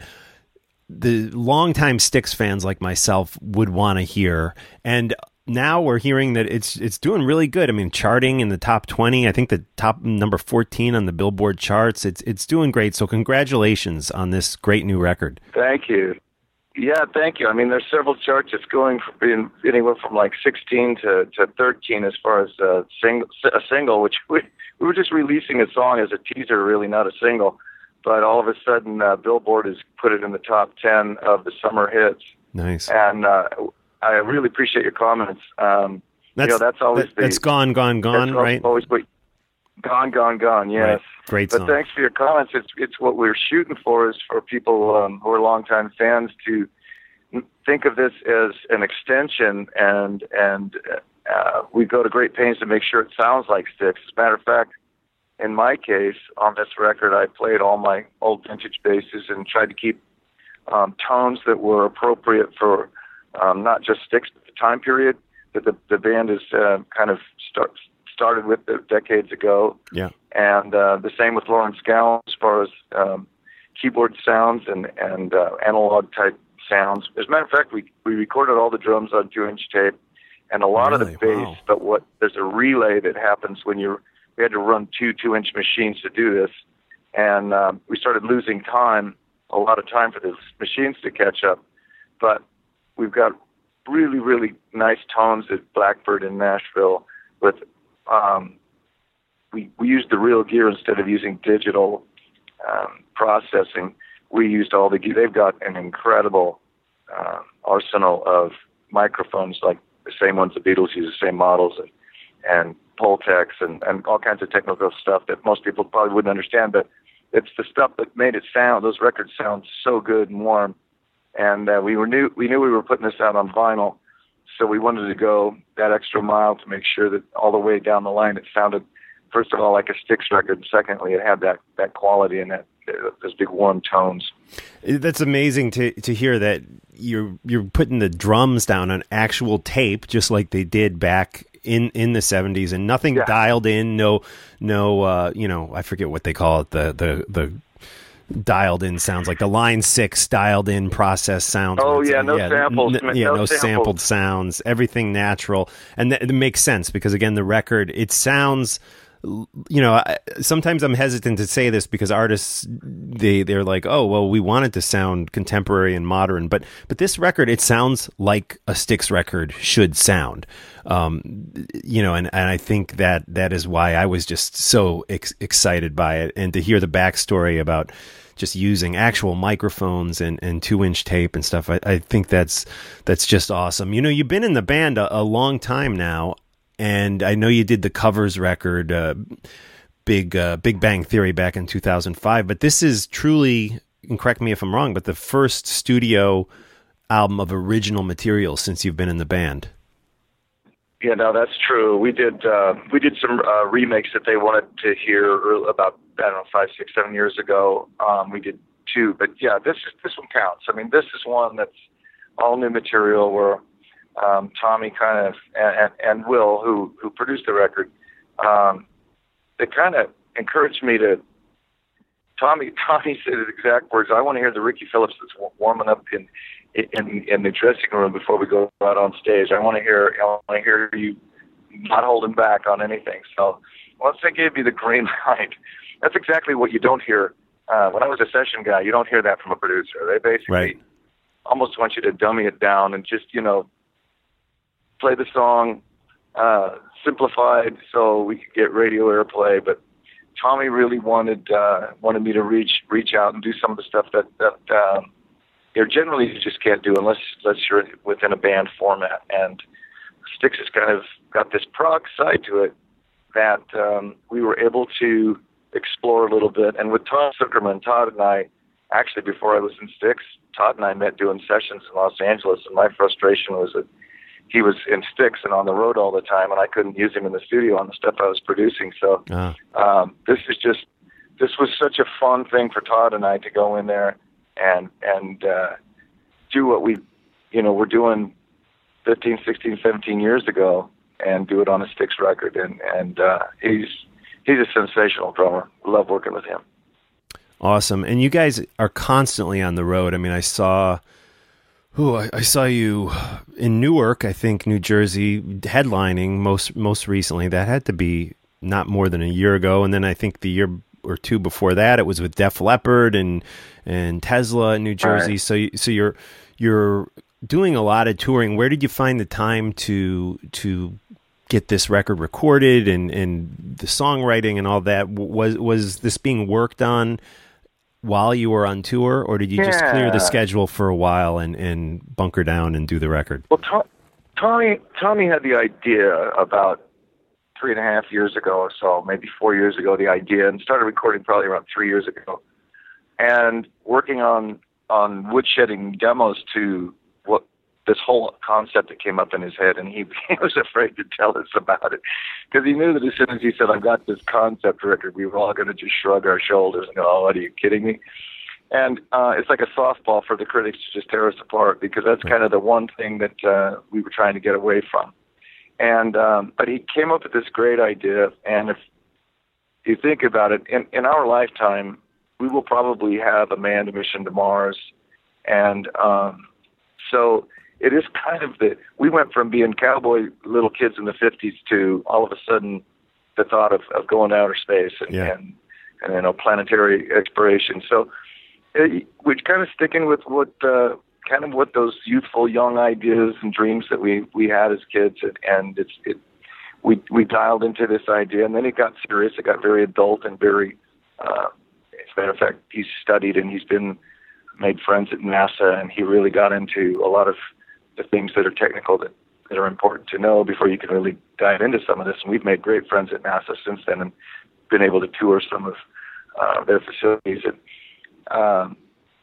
the longtime Styx fans like myself would want to hear. And now we're hearing that it's it's doing really good. I mean, charting in the top twenty. I think the top number fourteen on the Billboard charts. It's it's doing great. So congratulations on this great new record. Thank you. Yeah, thank you. I mean, there's several charts. It's going from anywhere from like 16 to, to 13 as far as a single, a single, which we, we were just releasing a song as a teaser, really not a single. But all of a sudden, uh, Billboard has put it in the top 10 of the summer hits. Nice. And uh, I really appreciate your comments. Um, that's, you know, that's always that, the, that's gone, gone, gone, right? Always, but gone, gone, gone. Yes. Right. Great but thanks for your comments. It's it's what we're shooting for is for people um, who are longtime fans to think of this as an extension, and and uh, we go to great pains to make sure it sounds like Styx. As a matter of fact, in my case, on this record, I played all my old vintage basses and tried to keep um, tones that were appropriate for um, not just Styx, but the time period that the the band is uh, kind of start, started with decades ago. Yeah. And uh, the same with Lawrence Gowan as far as um, keyboard sounds and and uh, analog type sounds. As a matter of fact, we we recorded all the drums on two inch tape, and a lot really? of the bass. Wow. But what there's a relay that happens when you're. We had to run two two inch machines to do this, and um, we started losing time, a lot of time for the machines to catch up. But we've got really really nice tones at Blackbird in Nashville with. Um, we we used the real gear instead of using digital um, processing. We used all the gear. They've got an incredible uh, arsenal of microphones, like the same ones the Beatles use, the same models, and, and Pultecs and, and all kinds of technical stuff that most people probably wouldn't understand. But it's the stuff that made it sound. Those records sound so good and warm. And uh, we were knew we knew we were putting this out on vinyl, so we wanted to go that extra mile to make sure that all the way down the line it sounded, first of all, like a Styx record, and secondly, it had that that quality and that those big warm tones. That's amazing to to hear that you're you're putting the drums down on actual tape, just like they did back in in the 70s, and nothing Yeah. dialed in. No, no, uh, you know, I forget what they call it. The the the dialed in sounds like the line six dialed in process sounds. Oh, yeah, no samples, n- yeah, no no sampled sounds. Everything natural, and it makes sense because again, the record it sounds you know I, sometimes i'm hesitant to say this because artists they they're like oh well we want it to sound contemporary and modern but but this record it sounds like a Styx record should sound um you know and, and i think that that is why i was just so ex- excited by it and to hear the backstory about just using actual microphones and, and two inch tape and stuff I, I think that's that's just awesome you know you've been in the band a, a long time now and I know you did the covers record, uh, Big uh, Big Bang Theory, back in 2005. But this is truly, and correct me if I'm wrong, but the first studio album of original material since you've been in the band. Yeah, no, that's true. We did uh, we did some uh, remakes that they wanted to hear about I don't know five, six, seven years ago. Um, we did two, but yeah, this is this one counts. I mean, this is one that's all new material where um, Tommy kind of and, and, Will, who who produced the record, um, they kind of encouraged me to. Tommy (laughs) Tommy said his exact words. I want to hear the Ricky Phillips that's warming up in in in the dressing room before we go out on stage. I want to hear I want to hear you not holding back on anything. So once they gave me the green (laughs) light, that's exactly what you don't hear. Uh, when I was a session guy, you don't hear that from a producer. They basically Right. almost want you to dummy it down and just you know play the song uh, simplified so we could get radio airplay. But Tommy really wanted uh, wanted me to reach reach out and do some of the stuff that that um, you know generally you just can't do unless unless you're within a band format. And Styx has kind of got this prog side to it that um, we were able to explore a little bit. And with Todd Sucherman, Todd and I, actually before I was in Styx, Todd and I met doing sessions in Los Angeles, and my frustration was that he was in Styx and on the road all the time, and I couldn't use him in the studio on the stuff I was producing. So Uh, um, this is just this was such a fun thing for Todd and I to go in there and and uh, do what we you know we're doing 15, 16, 17 years ago and do it on a Styx record and and uh, he's he's a sensational drummer. Love working with him. Awesome. And you guys are constantly on the road. I mean, I saw Oh, I, I saw you in Newark, I think, New Jersey, headlining most most recently. That had to be not more than a year ago, and then I think the year or two before that, it was with Def Leppard and and Tesla in New Jersey. Right. So you- so you're you're doing a lot of touring. Where did you find the time to to get this record recorded and and the songwriting and all that? Was was this being worked on? While you were on tour, or did you just clear the schedule for a while and, and bunker down and do the record? Well, Tom, Tommy Tommy had the idea about three and a half years ago or so, maybe four years ago, the idea, and started recording probably around three years ago, and working on on woodshedding demos to this whole concept that came up in his head, and he, (laughs) was afraid to tell us about it because he knew that as soon as he said, "I've got this concept record," we were all going to just shrug our shoulders and go, "Oh, what are you kidding me?" And uh, it's like a softball for the critics to just tear us apart because that's kind of the one thing that uh, we were trying to get away from. And um, but he came up with this great idea, and if you think about it, in, in our lifetime, we will probably have a manned mission to Mars, and um, so it is kind of that we went from being cowboy little kids in the '50s to all of a sudden the thought of, of going to outer space and, Yeah. and and you know planetary exploration. So it, we're kind of sticking with what uh, kind of what those youthful young ideas and dreams that we we had as kids, and, and it's it we we dialed into this idea, and then it got serious. It got very adult and very. Uh, as a matter of fact, he's studied and he's been made friends at NASA, and he really got into a lot of the things that are technical that that are important to know before you can really dive into some of this. And we've made great friends at NASA since then, and been able to tour some of uh, their facilities. And um,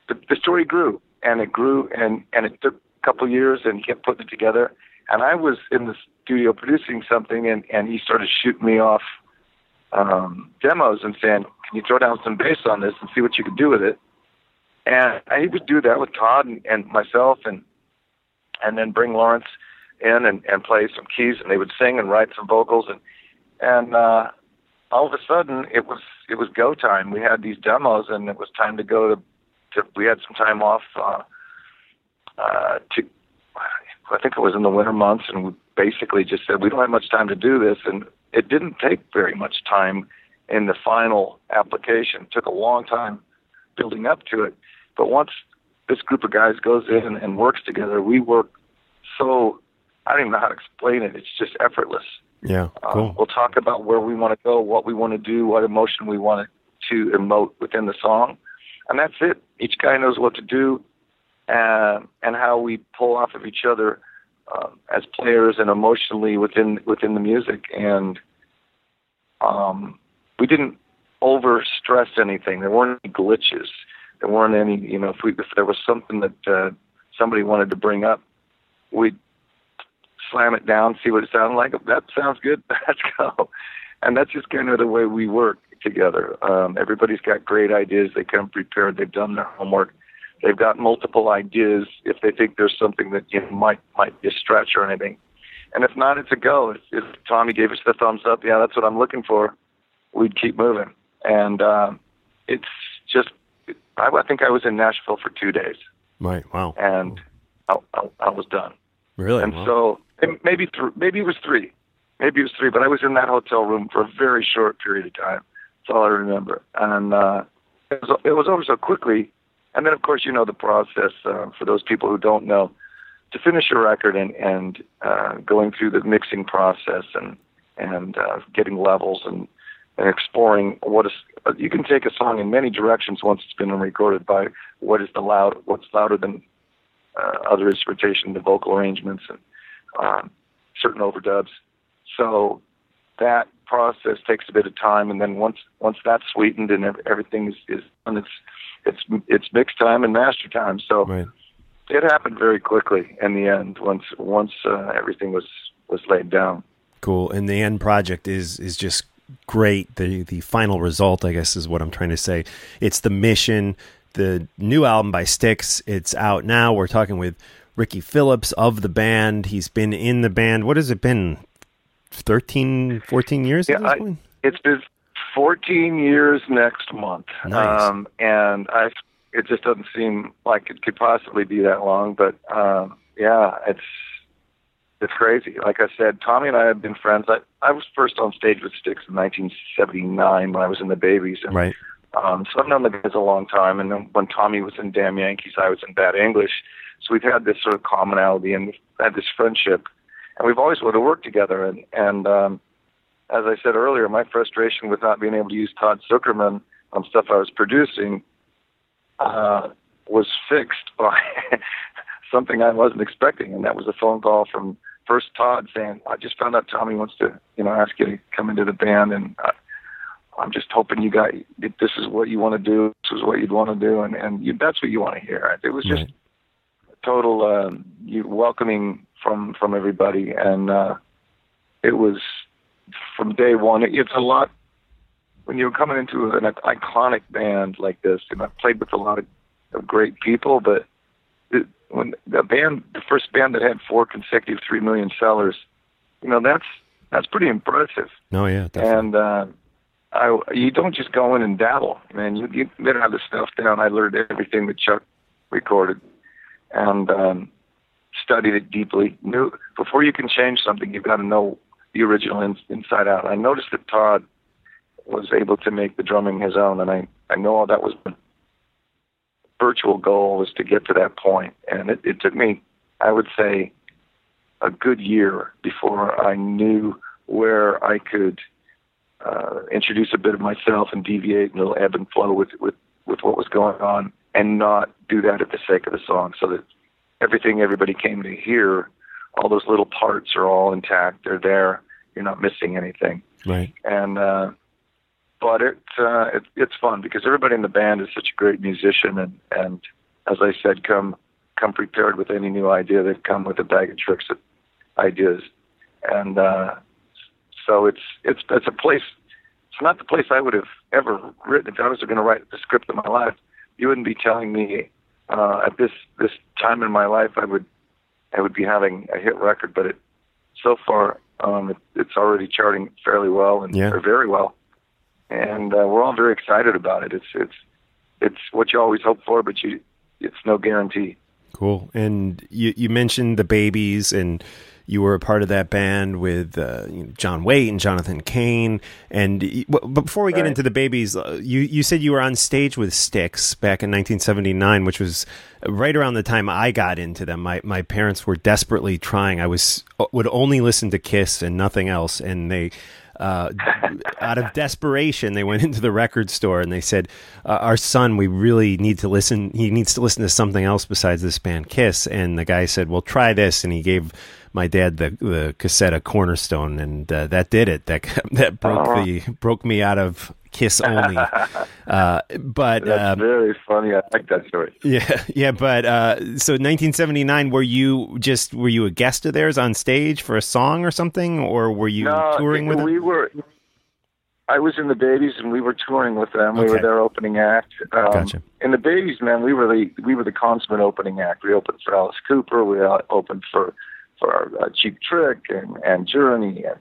the, the story grew, and it grew, and and it took a couple years, and he kept putting it together. And I was in the studio producing something, and and he started shooting me off um, demos and saying, "Can you throw down some bass on this and see what you can do with it?" And I would do that with Todd and, and myself, and and then bring Lawrence in and, and play some keys, and they would sing and write some vocals, and and uh, all of a sudden it was it was go time. We had these demos, and it was time to go to. to we had some time off uh, uh, to. I think it was in the winter months, and we basically just said we don't have much time to do this, and it didn't take very much time in the final application. It took a long time building up to it, but once this group of guys goes in and works together, we work so I don't even know how to explain it. It's just effortless. Yeah, Uh, cool. we'll talk about where we want to go, what we want to do, what emotion we want to emote within the song, and that's it. Each guy knows what to do, and and how we pull off of each other um, as players and emotionally within within the music. And um, we didn't over stress anything. There weren't any glitches. There weren't any. You know, if we if there was something that uh, somebody wanted to bring up, we'd slam it down, see what it sounded like. That sounds good. (laughs) Let's go. And that's just kind of the way we work together. Um, everybody's got great ideas. They come prepared. They've done their homework. They've got multiple ideas if they think there's something that you know, might might be a stretch or anything. And if not, it's a go. If, if Tommy gave us the thumbs up, yeah, that's what I'm looking for. We'd keep moving. And um, it's I, I think I was in Nashville for two days, Right. Wow. and I, I, I was done. Really? And Wow. so and maybe th- maybe it was three, maybe it was three, but I was in that hotel room for a very short period of time. That's all I remember, and uh, it was it was over so quickly. And then, of course, you know the process uh, for those people who don't know. To finish a record and and uh, going through the mixing process and and uh, getting levels and and exploring what is you can take a song in many directions once it's been recorded by what is the loud what's louder than uh, other instrumentation, the vocal arrangements, and um, certain overdubs. So that process takes a bit of time, and then once once that's sweetened and everything is, is done, it's it's it's mix time and master time. So Right. it happened very quickly in the end. Once once uh, everything was was laid down. Cool. And the end project is is just great. The the final result, I guess, is what I'm trying to say. It's the mission. The new album by Styx. It's out now. We're talking with Ricky Phillips of the band. He's been in the band. What has it been? 13, 14 years Yeah, I- It's been 14 years next month, Nice. um, and I it just doesn't seem like it could possibly be that long. But um, yeah, it's it's crazy. Like I said, Tommy and I have been friends. I I was first on stage with Styx in 1979 when I was in the Babys, and Right. um, so I've known the guys a long time. And then when Tommy was in Damn Yankees, I was in Bad English. So we've had this sort of commonality and we've had this friendship, and we've always wanted to work together. And and um, as I said earlier, my frustration with not being able to use Todd Sucherman on stuff I was producing uh, was fixed by (laughs) something I wasn't expecting, and that was a phone call from first Todd saying, "I just found out Tommy wants to, you know, ask you to come into the band, and uh, I'm just hoping you got if this is what you want to do. This is what you'd want to do, and and you, that's what you want to hear." It was just Right. total um, you welcoming from from everybody, and uh, it was from day one. It, it's a lot when you're coming into an iconic band like this, and I've played with a lot of, of great people, but when the band, the first band that had four consecutive three million sellers, you know that's that's pretty impressive. No, yeah, definitely. And uh, I, you don't just go in and dabble, man. You you better have the stuff down. I learned everything that Chuck recorded, and um, studied it deeply. Knew before you can change something, you've got to know the original in, inside out. I noticed that Todd was able to make the drumming his own, and I I know all that was virtual goal was to get to that point, and it, it took me, I would say, a good year before I knew where I could uh, introduce a bit of myself and deviate and a little ebb and flow with with with what was going on, and not do that at the sake of the song, so that everything everybody came to hear, all those little parts are all intact. They're there. You're not missing anything right. and uh, but it, uh, it it's fun because everybody in the band is such a great musician, and and as I said, come come prepared with any new idea. They've come with a bag of tricks of ideas, and uh, so it's it's it's a place. It's not the place I would have ever written if I was going to write the script of my life. You wouldn't be telling me uh, at this this time in my life I would I would be having a hit record, but it so far um, it, it's already charting fairly well and Yeah. or very well, and uh, we're all very excited about it. It's it's it's what you always hope for, but you it's no guarantee. Cool. And you, you mentioned the Babys, and you were a part of that band with uh, you know, John Waite and Jonathan Cain. And but before we get Right. into the Babys, uh, you you said you were on stage with Styx back in 1979, which was right around the time I got into them. My my parents were desperately trying. I was would only listen to Kiss and nothing else, and they. Uh, out of desperation, they went into the record store and they said, uh, "Our son, we really need to listen. He needs to listen to something else besides this band Kiss." And the guy said, "Well, try this." And he gave my dad the the cassette of Cornerstone, and uh, that did it. That (laughs) that broke Oh. the broke me out of Kiss only. (laughs) uh, but That's um, very funny. I like that story. (laughs) yeah, yeah, but uh, so 1979, were you just were you a guest of theirs on stage for a song or something, or were you no, touring with them? we were. I was in the Babys, and we were touring with them. We were their opening act. Um, Gotcha. In the Babys, man, we were the we were the consummate opening act. We opened for Alice Cooper. We uh, opened for for uh, Cheap Trick and and Journey, and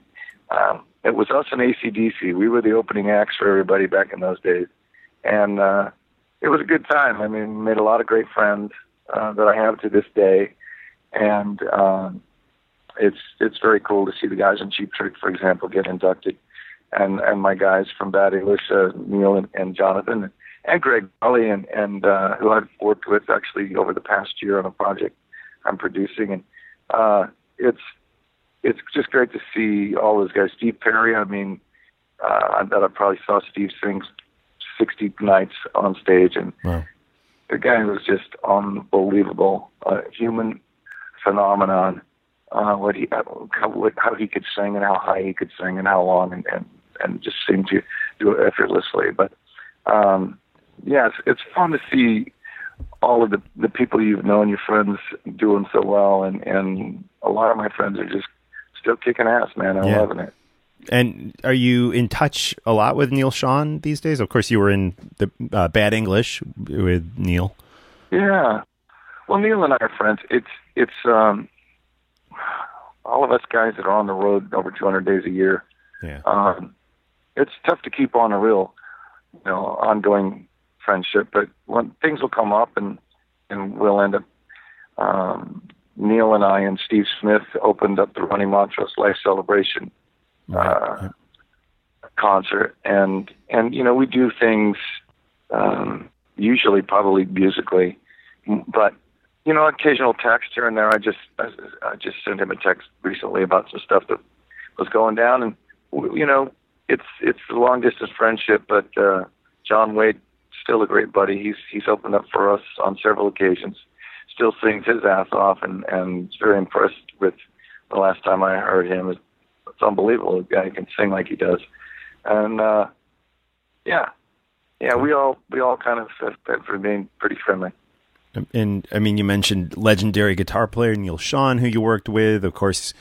um, it was us and ACDC. We were the opening acts for everybody back in those days, and uh, it was a good time. I mean, made a lot of great friends uh, that I have to this day, and um, it's it's very cool to see the guys in Cheap Trick, for example, get inducted, and and my guys from Bad English, uh, Neal and, and Jonathan, and Gregg Rolie, and and uh, who I've worked with actually over the past year on a project I'm producing, and uh, it's it's just great to see all those guys. Steve Perry, I mean, uh, I bet I probably saw Steve sing 60 nights on stage, and Wow. the guy was just unbelievable, uh, human phenomenon. Uh, what he how, what, how he could sing and how high he could sing and how long and and, and just seemed to do it effortlessly. But um, yeah, it's, it's fun to see all of the the people you've known, your friends, doing so well, and and a lot of my friends are just still kicking ass, man. I'm Yeah. loving it. And are you in touch a lot with Neal Schon these days? Of course, you were in the uh, Bad English with Neal. Yeah. Well, Neal and I are friends. It's it's um, all of us guys that are on the road over 200 days a year. Yeah. Um, it's tough to keep on a real, you know, ongoing friendship, but when things will come up and and we'll end up. Um, Neal and I and Steve Smith opened up the Ronnie Montrose Life Celebration uh, concert, and and you know we do things um, usually probably musically, but you know occasional text here and there. I just I, I just sent him a text recently about some stuff that was going down, and you know it's it's a long distance friendship, but uh, John Waite still a great buddy. He's he's opened up for us on several occasions. Still sings his ass off, and and very impressed with the last time I heard him. It's, it's unbelievable. The guy can sing like he does, and uh, yeah, yeah. We all we all kind of have, remained pretty friendly. And I mean, you mentioned legendary guitar player Neal Schon, who you worked with. Of course,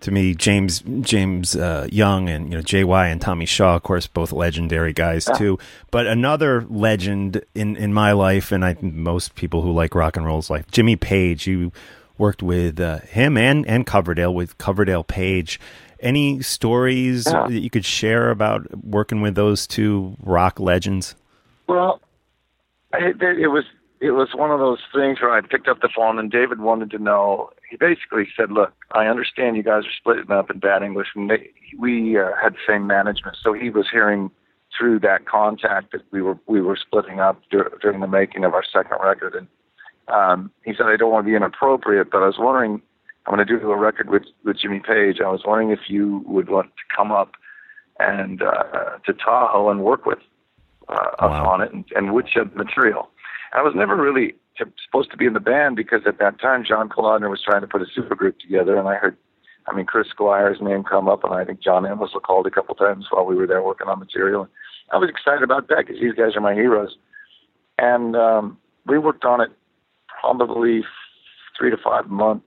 to me, James James uh, Young and you know JY and Tommy Shaw, of course, both legendary guys too. But another legend in in my life, and I think most people who like rock and roll's life, Jimmy Page. You worked with uh, him and and Coverdale with Coverdale Page. Any stories Yeah. that you could share about working with those two rock legends? Well, it, it was it was one of those things where I picked up the phone and David wanted to know. He basically said, "Look, I understand you guys are splitting up in bad English, and they, we uh, had the same management, so he was hearing through that contact that we were we were splitting up dur- during the making of our second record." And um, he said, "I don't want to be inappropriate, but I was wondering." I'm going to do a record with with Jimmy Page. I was wondering if you would want to come up and uh, to Tahoe and work with uh, us on it and, and woodshed material. I was never really supposed to be in the band because at that time John Kalodner was trying to put a supergroup together, and I heard, I mean, Chris Squire's name come up, and I think John Amos was called a couple times while we were there working on material. And I was excited about that because these guys are my heroes, and um, we worked on it probably three to five months,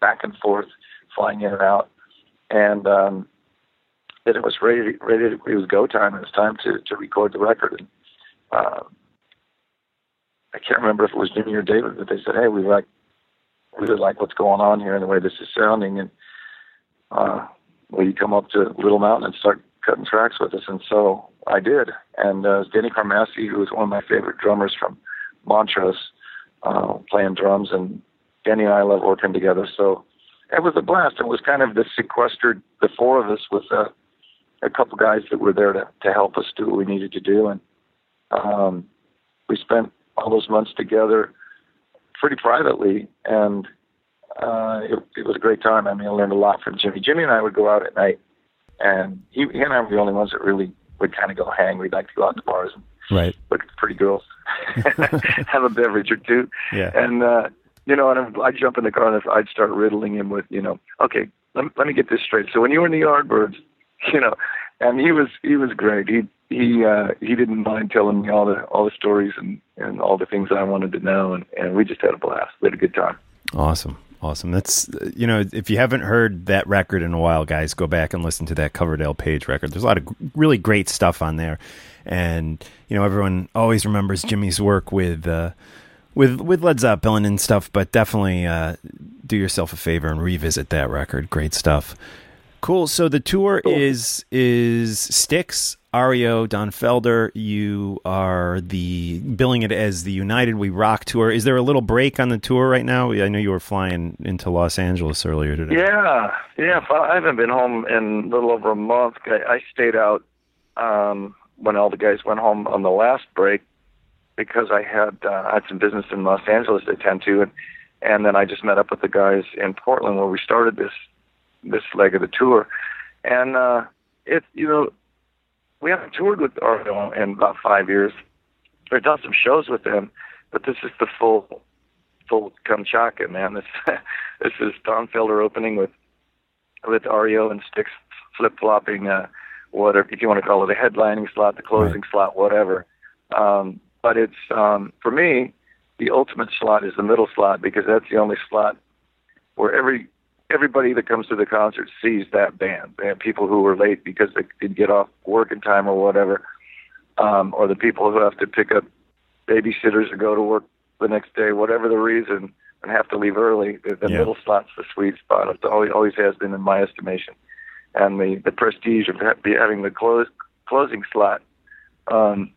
back and forth, flying in and out, and um, then it was ready. Ready. To, it was go time. It was time to to record the record. And, uh, I can't remember if it was Jimmy or David, but they said, "Hey, we like really like what's going on here and the way this is sounding, and uh, will you come up to Little Mountain and start cutting tracks with us?" And so I did. And uh, Denny Carmassi, who was one of my favorite drummers from Montrose, uh, playing drums, and Danny and I love working together. So it was a blast. It was kind of the sequestered, the four of us with uh, a couple guys that were there to, to help us do what we needed to do. And um, we spent all those months together pretty privately. And uh, it, it was a great time. I mean, I learned a lot from Jimmy. Jimmy and I would go out at night, and he, he and I were the only ones that really would kind of go hang. We'd like to go out to bars and Right. look at pretty girls, (laughs) have a beverage or two. Yeah. And, uh, you know, and I'd- I'd jump in the car and I'd start riddling him with, you know, okay, let, me, let me get this straight. So when you were in the Yardbirds, (laughs) you know, and he was, he was great. He, he, uh, he didn't mind telling me all the, all the stories and, and all the things I wanted to know. And, and we just had a blast. We had a good time. Awesome. Awesome. That's, you know, if you haven't heard that record in a while, guys, go back and listen to that Coverdale Page record. There's a lot of really great stuff on there. And, you know, everyone always remembers Jimmy's work with, uh, with, with Led Zeppelin and stuff, but definitely, uh, do yourself a favor and revisit that record. Great stuff. Cool. So the tour is is Styx, REO, Don Felder. You are the billing it as the United We Rock tour. Is there a little break on the tour right now? I know you were flying into Los Angeles earlier today. Yeah, yeah. I haven't been home in a little over a month. I, I stayed out um, when all the guys went home on the last break because I had uh, I had some business in Los Angeles to attend to, and and then I just met up with the guys in Portland where we started this this leg of the tour, and uh, it you know we haven't toured with Arno in about five years. We've done some shows with them, but this is the full full Kamchatka, man. This (laughs) this is Don Felder opening with with REO and Styx flip flopping, uh, whatever if you want to call it a headlining slot, the closing slot, whatever. Um, but it's um, for me, the ultimate slot is the middle slot because that's the only slot where every everybody that comes to the concert sees that band. And people who were late because they didn't get off work in time or whatever, um, or the people who have to pick up babysitters or go to work the next day, whatever the reason, and have to leave early. The, the Yeah. middle slot's the sweet spot. It always, always has been in my estimation. And the, the prestige of ha- having the close, closing slot um,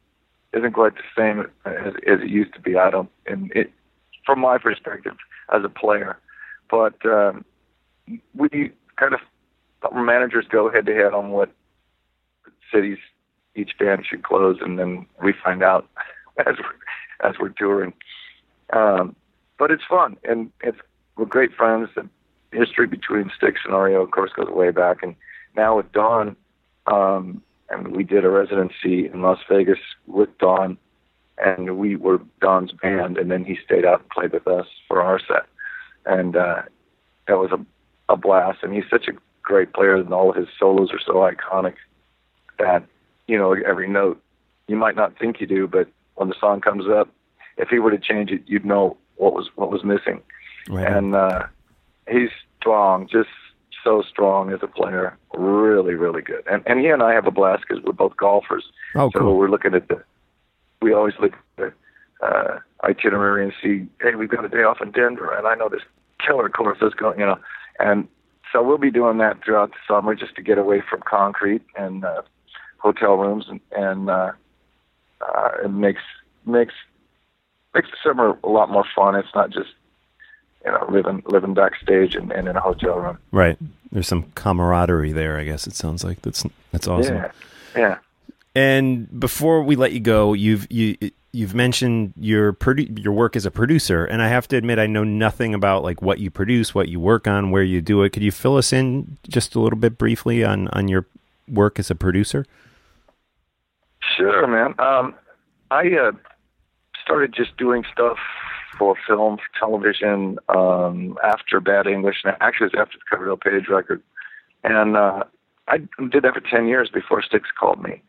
isn't quite the same as, as it used to be. I don't, and it, from my perspective as a player, but um, we kind of our managers go head to head on what cities each band should close, and then we find out (laughs) as we're, as we're touring. Um, but it's fun, and it's we're great friends. The history between Styx and REO, of course, goes way back, and now with Don, um, and we did a residency in Las Vegas with Don, and we were Don's band, and then he stayed out and played with us for our set, and uh, that was a a blast. And he's such a great player, and all of his solos are so iconic that you know every note. You might not think you do, but when the song comes up, if he were to change it, you'd know what was what was missing. Right. And uh, he's strong, just so strong as a player. Really, really good. And and he and I have a blast because we're both golfers. Oh, so cool. we're looking at the. We always look at the uh, itinerary and see, hey, we've got a day off in Denver, and I know this killer course is going, you know, and so we'll be doing that throughout the summer just to get away from concrete and uh, hotel rooms, and, and uh, uh, it makes makes makes the summer a lot more fun. It's not just you know living living backstage and, and in a hotel room. Right. There's some camaraderie there. I guess it sounds like that's that's awesome. Yeah, yeah. And before we let you go, you've you you've mentioned your produ- your work as a producer, and I have to admit I know nothing about like what you produce, what you work on, where you do it. Could you fill us in just a little bit briefly on on your work as a producer? Sure, man. Um, I uh, started just doing stuff for film, for television, um, after Bad English, and actually it was after the Coverdale Page record. And uh, I did that for 10 years before Styx called me.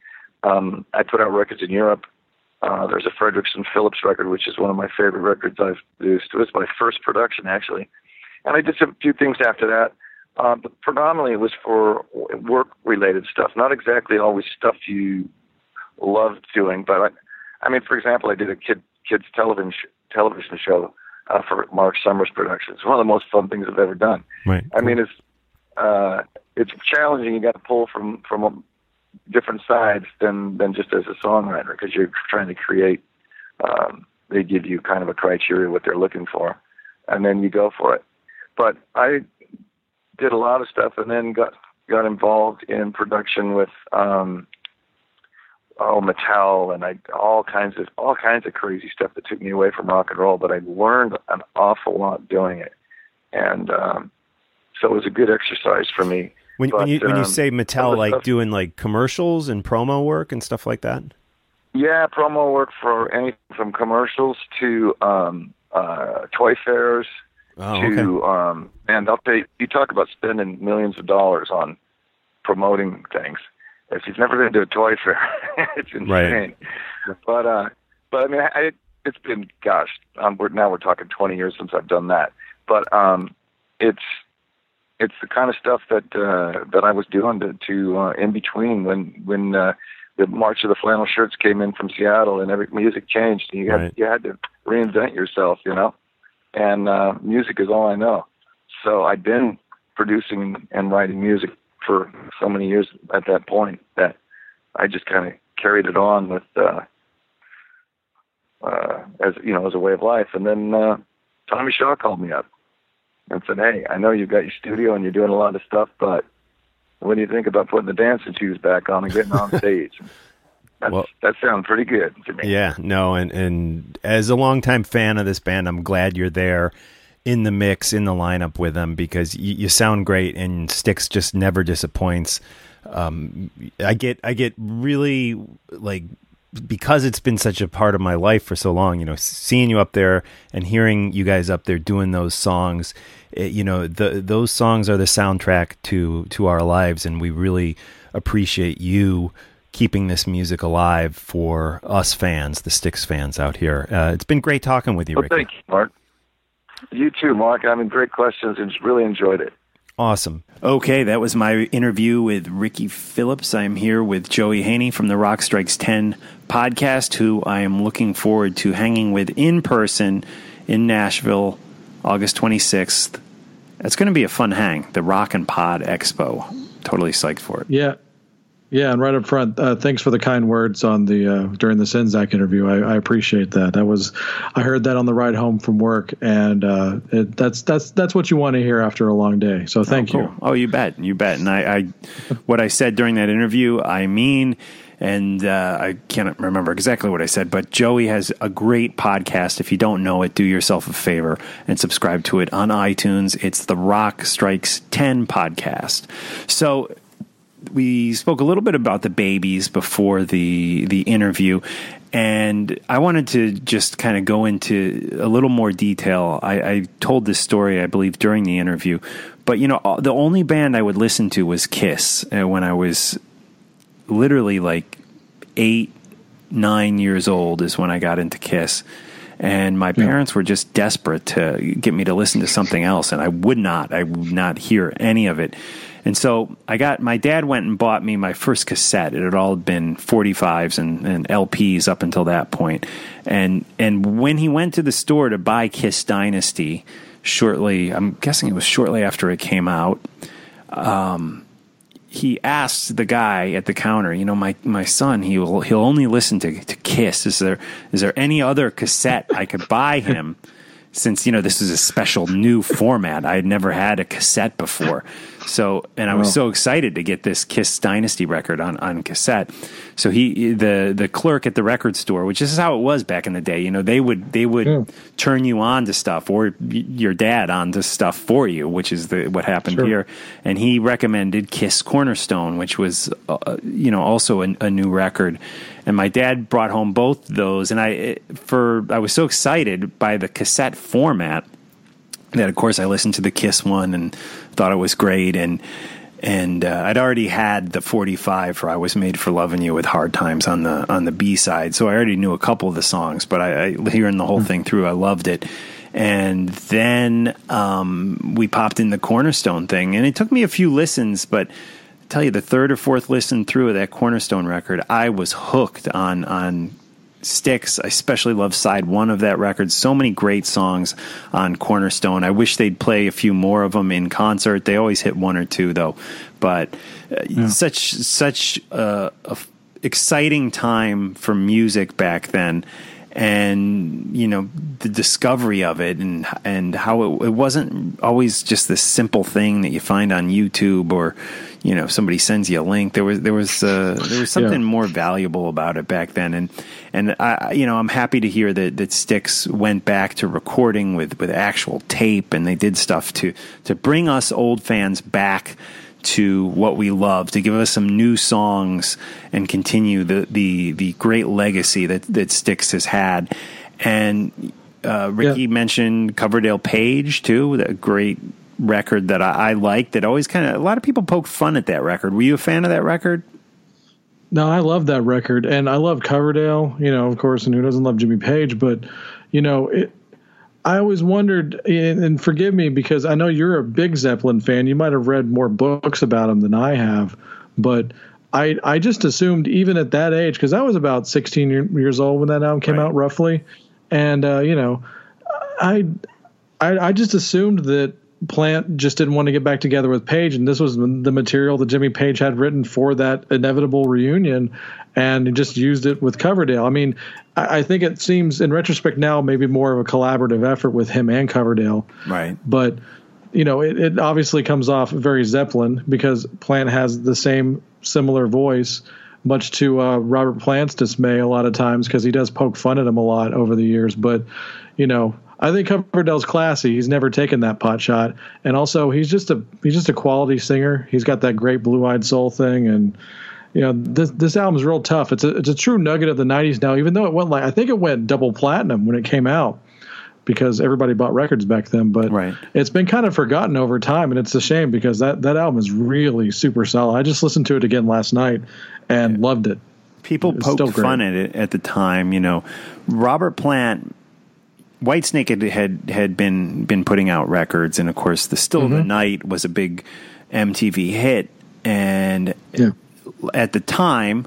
Um, I put out records in Europe. Uh, there's a Frederiksen Phillips record, which is one of my favorite records I've produced. It was my first production, actually. And I did some few things after that. Uh, but predominantly it was for work related stuff, not exactly always stuff you loved doing. But I, I mean, for example, I did a kid kids television sh- television show uh, for Marc Summers Productions. One of the most fun things I've ever done. Right. I mean, it's uh, it's challenging. You got to pull from from different sides than than just as a songwriter because you're trying to create. Um, they give you kind of a criteria what they're looking for, and then you go for it. But I did a lot of stuff, and then got got involved in production with um, oh Mattel and I all kinds of all kinds of crazy stuff that took me away from rock and roll. But I learned an awful lot doing it, and um, so it was a good exercise for me. When, when But, you when you um, say Mattel, like stuff- doing like commercials and promo work and stuff like that. Yeah, promo work for anything from commercials to um, uh, toy fairs Oh, to um, and I'll pay. You talk about spending millions of dollars on promoting things. If you've never been to a toy fair, (laughs) it's insane. Right. But uh, but I mean, I, it's been gosh, um, we're, now we're talking 20 years since I've done that. But um, it's it's the kind of stuff that uh, that I was doing to, to uh, in between when when uh, the March of the Flannel Shirts came in from Seattle and every music changed. And you had Right. you had to reinvent yourself, you know. And uh, music is all I know. So I'd been producing and writing music for so many years at that point that I just kind of carried it on with uh, uh, as you know as a way of life. And then uh, Tommy Shaw called me up and said, "Hey, I know you've got your studio and you're doing a lot of stuff, but what do you think about putting the dancing shoes back on and getting on stage?" (laughs) Well- that sounds pretty good to me. Yeah, no, and and as a longtime fan of this band, I'm glad you're there in the mix, in the lineup with them because you, you sound great, and Styx just never disappoints. Um, I get I get really like because it's been such a part of my life for so long. You know, seeing you up there and hearing you guys up there doing those songs. It, you know, the those songs are the soundtrack to to our lives, and we really appreciate you keeping this music alive for us fans, the Styx fans out here. Uh, it's been great talking with you, Well, Ricky. thank you, Mark. You too, Mark. I mean, great questions and just really enjoyed it. Awesome. Okay, that was my interview with Ricky Phillips. I'm here with Joey Haney from the Rock Strikes 10 podcast, who I am looking forward to hanging with in person in Nashville, August 26th. It's going to be a fun hang, the Rock and Pod Expo. Totally psyched for it. Yeah. Yeah, and right up front, uh, thanks for the kind words on the uh, during the Sinzak interview. I, I, appreciate that. That was I heard that on the ride home from work, and uh, it, that's that's that's what you want to hear after a long day. So thank oh, cool. you. Oh, you bet, you bet. And I, I, what I said during that interview, I mean. And uh, I can't remember exactly what I said, but Joey has a great podcast. If you don't know it, do yourself a favor and subscribe to it on iTunes. It's the Rock Strikes 10 podcast. So we spoke a little bit about the Babys before the the interview, and I wanted to just kind of go into a little more detail. I, I, told this story, I believe, during the interview, but you know, the only band I would listen to was Kiss uh, when I was literally like eight, nine years old is when I got into Kiss. And my parents were just desperate to get me to listen to something else, and I would not. I would not hear any of it. And so I got my dad went and bought me my first cassette. It had all been 45s and, and LPs up until that point. And and when he went to the store to buy Kiss Dynasty, shortly, I'm guessing it was shortly after it came out. Um, he asked the guy at the counter, you know, my, my son, he will he'll only listen to, to Kiss. Is there is there any other cassette I could buy him? Since you know this is a special new format, I had never had a cassette before. So, and I was so excited to get this Kiss Dynasty record on, on cassette. So he, the the clerk at the record store, which is how it was back in the day. You know, they would they would yeah. turn you on to stuff, or your dad on to stuff for you, which is the what happened sure. here. And he recommended Kiss Cornerstone, which was uh, you know also a, a new record. And my dad brought home both those, and I for I was so excited by the cassette format that of course I listened to the Kiss one and thought it was great. And and uh, I'd already had the 45 for I was made for loving you with hard times on the on the B side so I already knew a couple of the songs but I, I hearing the whole thing through I loved it. And then um, we popped in the cornerstone thing and it took me a few listens but I tell you the third or fourth listen through of that cornerstone record I was hooked on on Styx. I especially love side one of that record. So many great songs on Cornerstone. I wish they'd play a few more of them in concert. They always hit one or two though. But uh, yeah. such such uh, a f- exciting time for music back then and you know the discovery of it and and how it, it wasn't always just this simple thing that you find on YouTube or you know somebody sends you a link there was there was uh, there was something yeah. more valuable about it back then and and I you know I'm happy to hear that that Styx went back to recording with with actual tape and they did stuff to to bring us old fans back to what we love, to give us some new songs and continue the the, the great legacy that that Styx has had. And uh, Ricky yeah. mentioned Coverdale Page too, that great record that I, I like. That always kind of a lot of people poke fun at that record. Were you a fan of that record? No, I love that record, and I love Coverdale. You know, of course, and who doesn't love Jimmy Page? But you know, it, I always wondered, and forgive me because I know you're a big Zeppelin fan. You might have read more books about them than I have, but I I just assumed even at that age because I was about 16 years old when that album came right. out roughly, and uh, you know, I, I I just assumed that Plant just didn't want to get back together with Page, and this was the material that Jimmy Page had written for that inevitable reunion, and just used it with Coverdale. I mean, I, I think it seems in retrospect now maybe more of a collaborative effort with him and Coverdale. Right. But you know, it, it obviously comes off very Zeppelin because Plant has the same similar voice, much to uh, Robert Plant's dismay a lot of times because he does poke fun at him a lot over the years. But you know, I think Coverdale's classy. He's never taken that pot shot, and also he's just a he's just a quality singer. He's got that great blue eyed soul thing, and you know this this album's real tough. It's a it's a true nugget of the '90s now. Even though it went like I think it went double platinum when it came out because everybody bought records back then. But right. it's been kind of forgotten over time, and it's a shame because that that album is really super solid. I just listened to it again last night and yeah. loved it. People it's poked fun at it at the time. You know, Robert Plant Whitesnake had, had had been been putting out records, and of course, the Still mm-hmm. the Night was a big MTV hit, and yeah. At the time,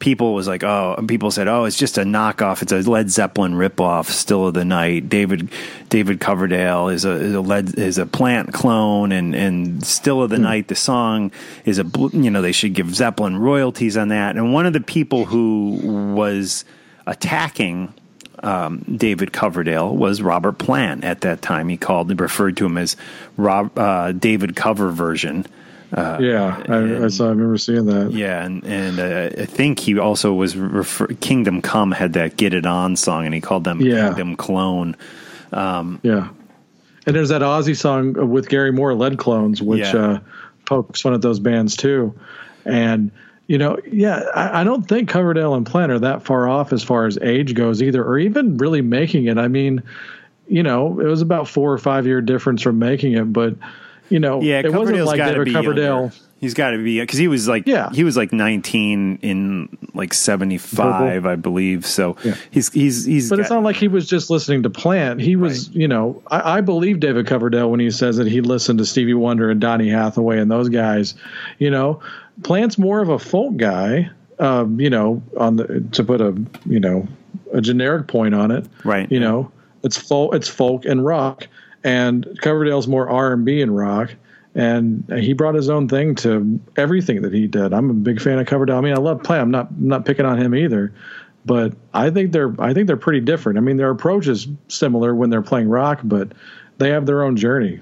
people was like, oh, and people said, oh, it's just a knockoff. It's a Led Zeppelin ripoff. Still of the Night. David David Coverdale is a is a Led is a Plant clone, and and Still of the Night. The song is a you know they should give Zeppelin royalties on that. And one of the people who was attacking um, David Coverdale was Robert Plant at that time. He called and referred to him as Rob uh, David Cover version. Yeah, I, I saw. I remember seeing that. Yeah, and and uh, I think he also was refer- Kingdom Come had that Get It On song, and he called them Yeah. Kingdom Clone. Yeah, and there's that Ozzy song with Gary Moore, Led Clones, which Yeah. uh, pokes fun at those bands too. And you know, yeah, I, I don't think Coverdale and Plant are that far off as far as age goes either, or even really making it. I mean, you know, it was about four or five year difference from making it, but you know, Yeah, it wasn't like David Coverdale. younger. He's got to be because he was like Yeah. he was like 19 in like 75, I believe. So Yeah. he's he's he's But got, it's not like he was just listening to Plant. He was, you know, I, I believe David Coverdale when he says that he listened to Stevie Wonder and Donny Hathaway and those guys. You know, Plant's more of a folk guy. Um, you know, on the to put a you know a generic point on it. Right. You know, it's folk, it's folk and rock, and Coverdale's more R and B and rock. And he brought his own thing to everything that he did. I'm a big fan of Coverdale. I mean, I love Plant. I'm not not picking on him either but I think they're I think they're pretty different. I mean, their approach is similar when they're playing rock, but they have their own journey.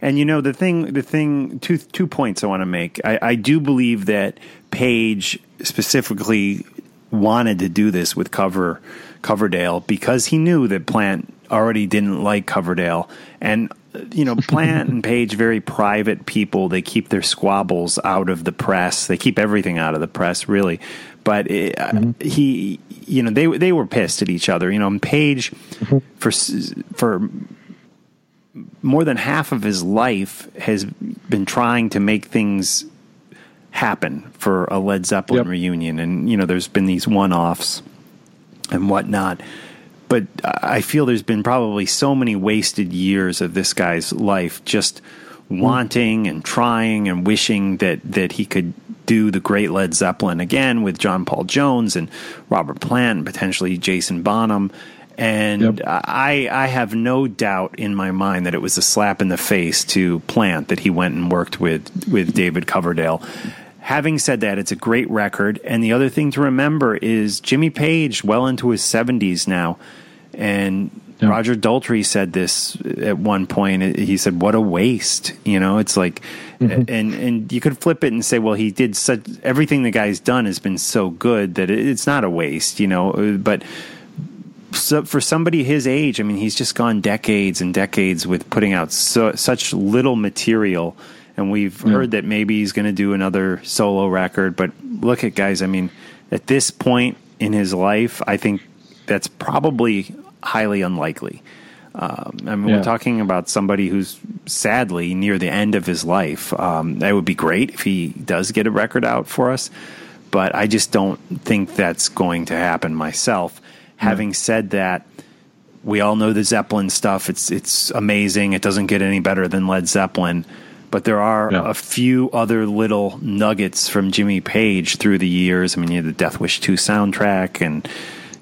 And you know the thing, the thing, two two points I want to make. I, I do believe that Page specifically wanted to do this with Cover Coverdale because he knew that Plant already didn't like Coverdale, and you know Plant and Page very private people. They keep their squabbles out of the press. They keep everything out of the press, really. But it, uh, mm-hmm. he, you know, they they were pissed at each other. You know, and Page mm-hmm. for s- for more than half of his life has been trying to make things happen for a Led Zeppelin Yep. reunion. And, you know, there's been these one offs and whatnot. But I feel there's been probably so many wasted years of this guy's life just wanting and trying and wishing that, that he could do the great Led Zeppelin again with John Paul Jones and Robert Plant and potentially Jason Bonham. And Yep. I, I have no doubt in my mind that it was a slap in the face to Plant that he went and worked with with David Coverdale. Having said that, it's a great record. And the other thing to remember is Jimmy Page, well into his 70s now. And Yeah. Roger Daltrey said this at one point. He said, "What a waste!" You know, it's like, mm-hmm. and and you could flip it and say, "Well, he did such everything the guy's done has been so good that it's not a waste." You know, uh, but so for somebody his age, I mean, he's just gone decades and decades with putting out so, such little material. And we've heard that maybe he's going to do another solo record. But look at guys, I mean, at this point in his life, I think that's probably highly unlikely. Um, I mean, Yeah. we're talking about somebody who's sadly near the end of his life. Um, that would be great if he does get a record out for us, but I just don't think that's going to happen myself. Having said that, we all know the Zeppelin stuff. It's it's amazing. It doesn't get any better than Led Zeppelin. But there are Yeah. a few other little nuggets from Jimmy Page through the years. I mean, you had the Death Wish 2 soundtrack and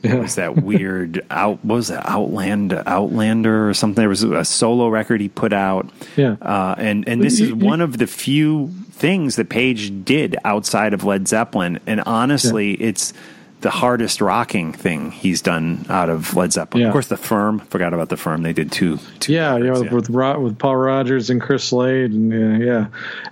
there was that weird out what was that Outland Outlander or something. There was a solo record he put out. Yeah. Uh, and and this is one of the few things that Page did outside of Led Zeppelin. And honestly, it's the hardest rocking thing he's done out of Led Zeppelin. Yeah. Of course, the Firm. Forgot about the Firm. They did two. two Yeah, yeah, records, with with, Ro- with Paul Rodgers and Chris Slade, and yeah, yeah,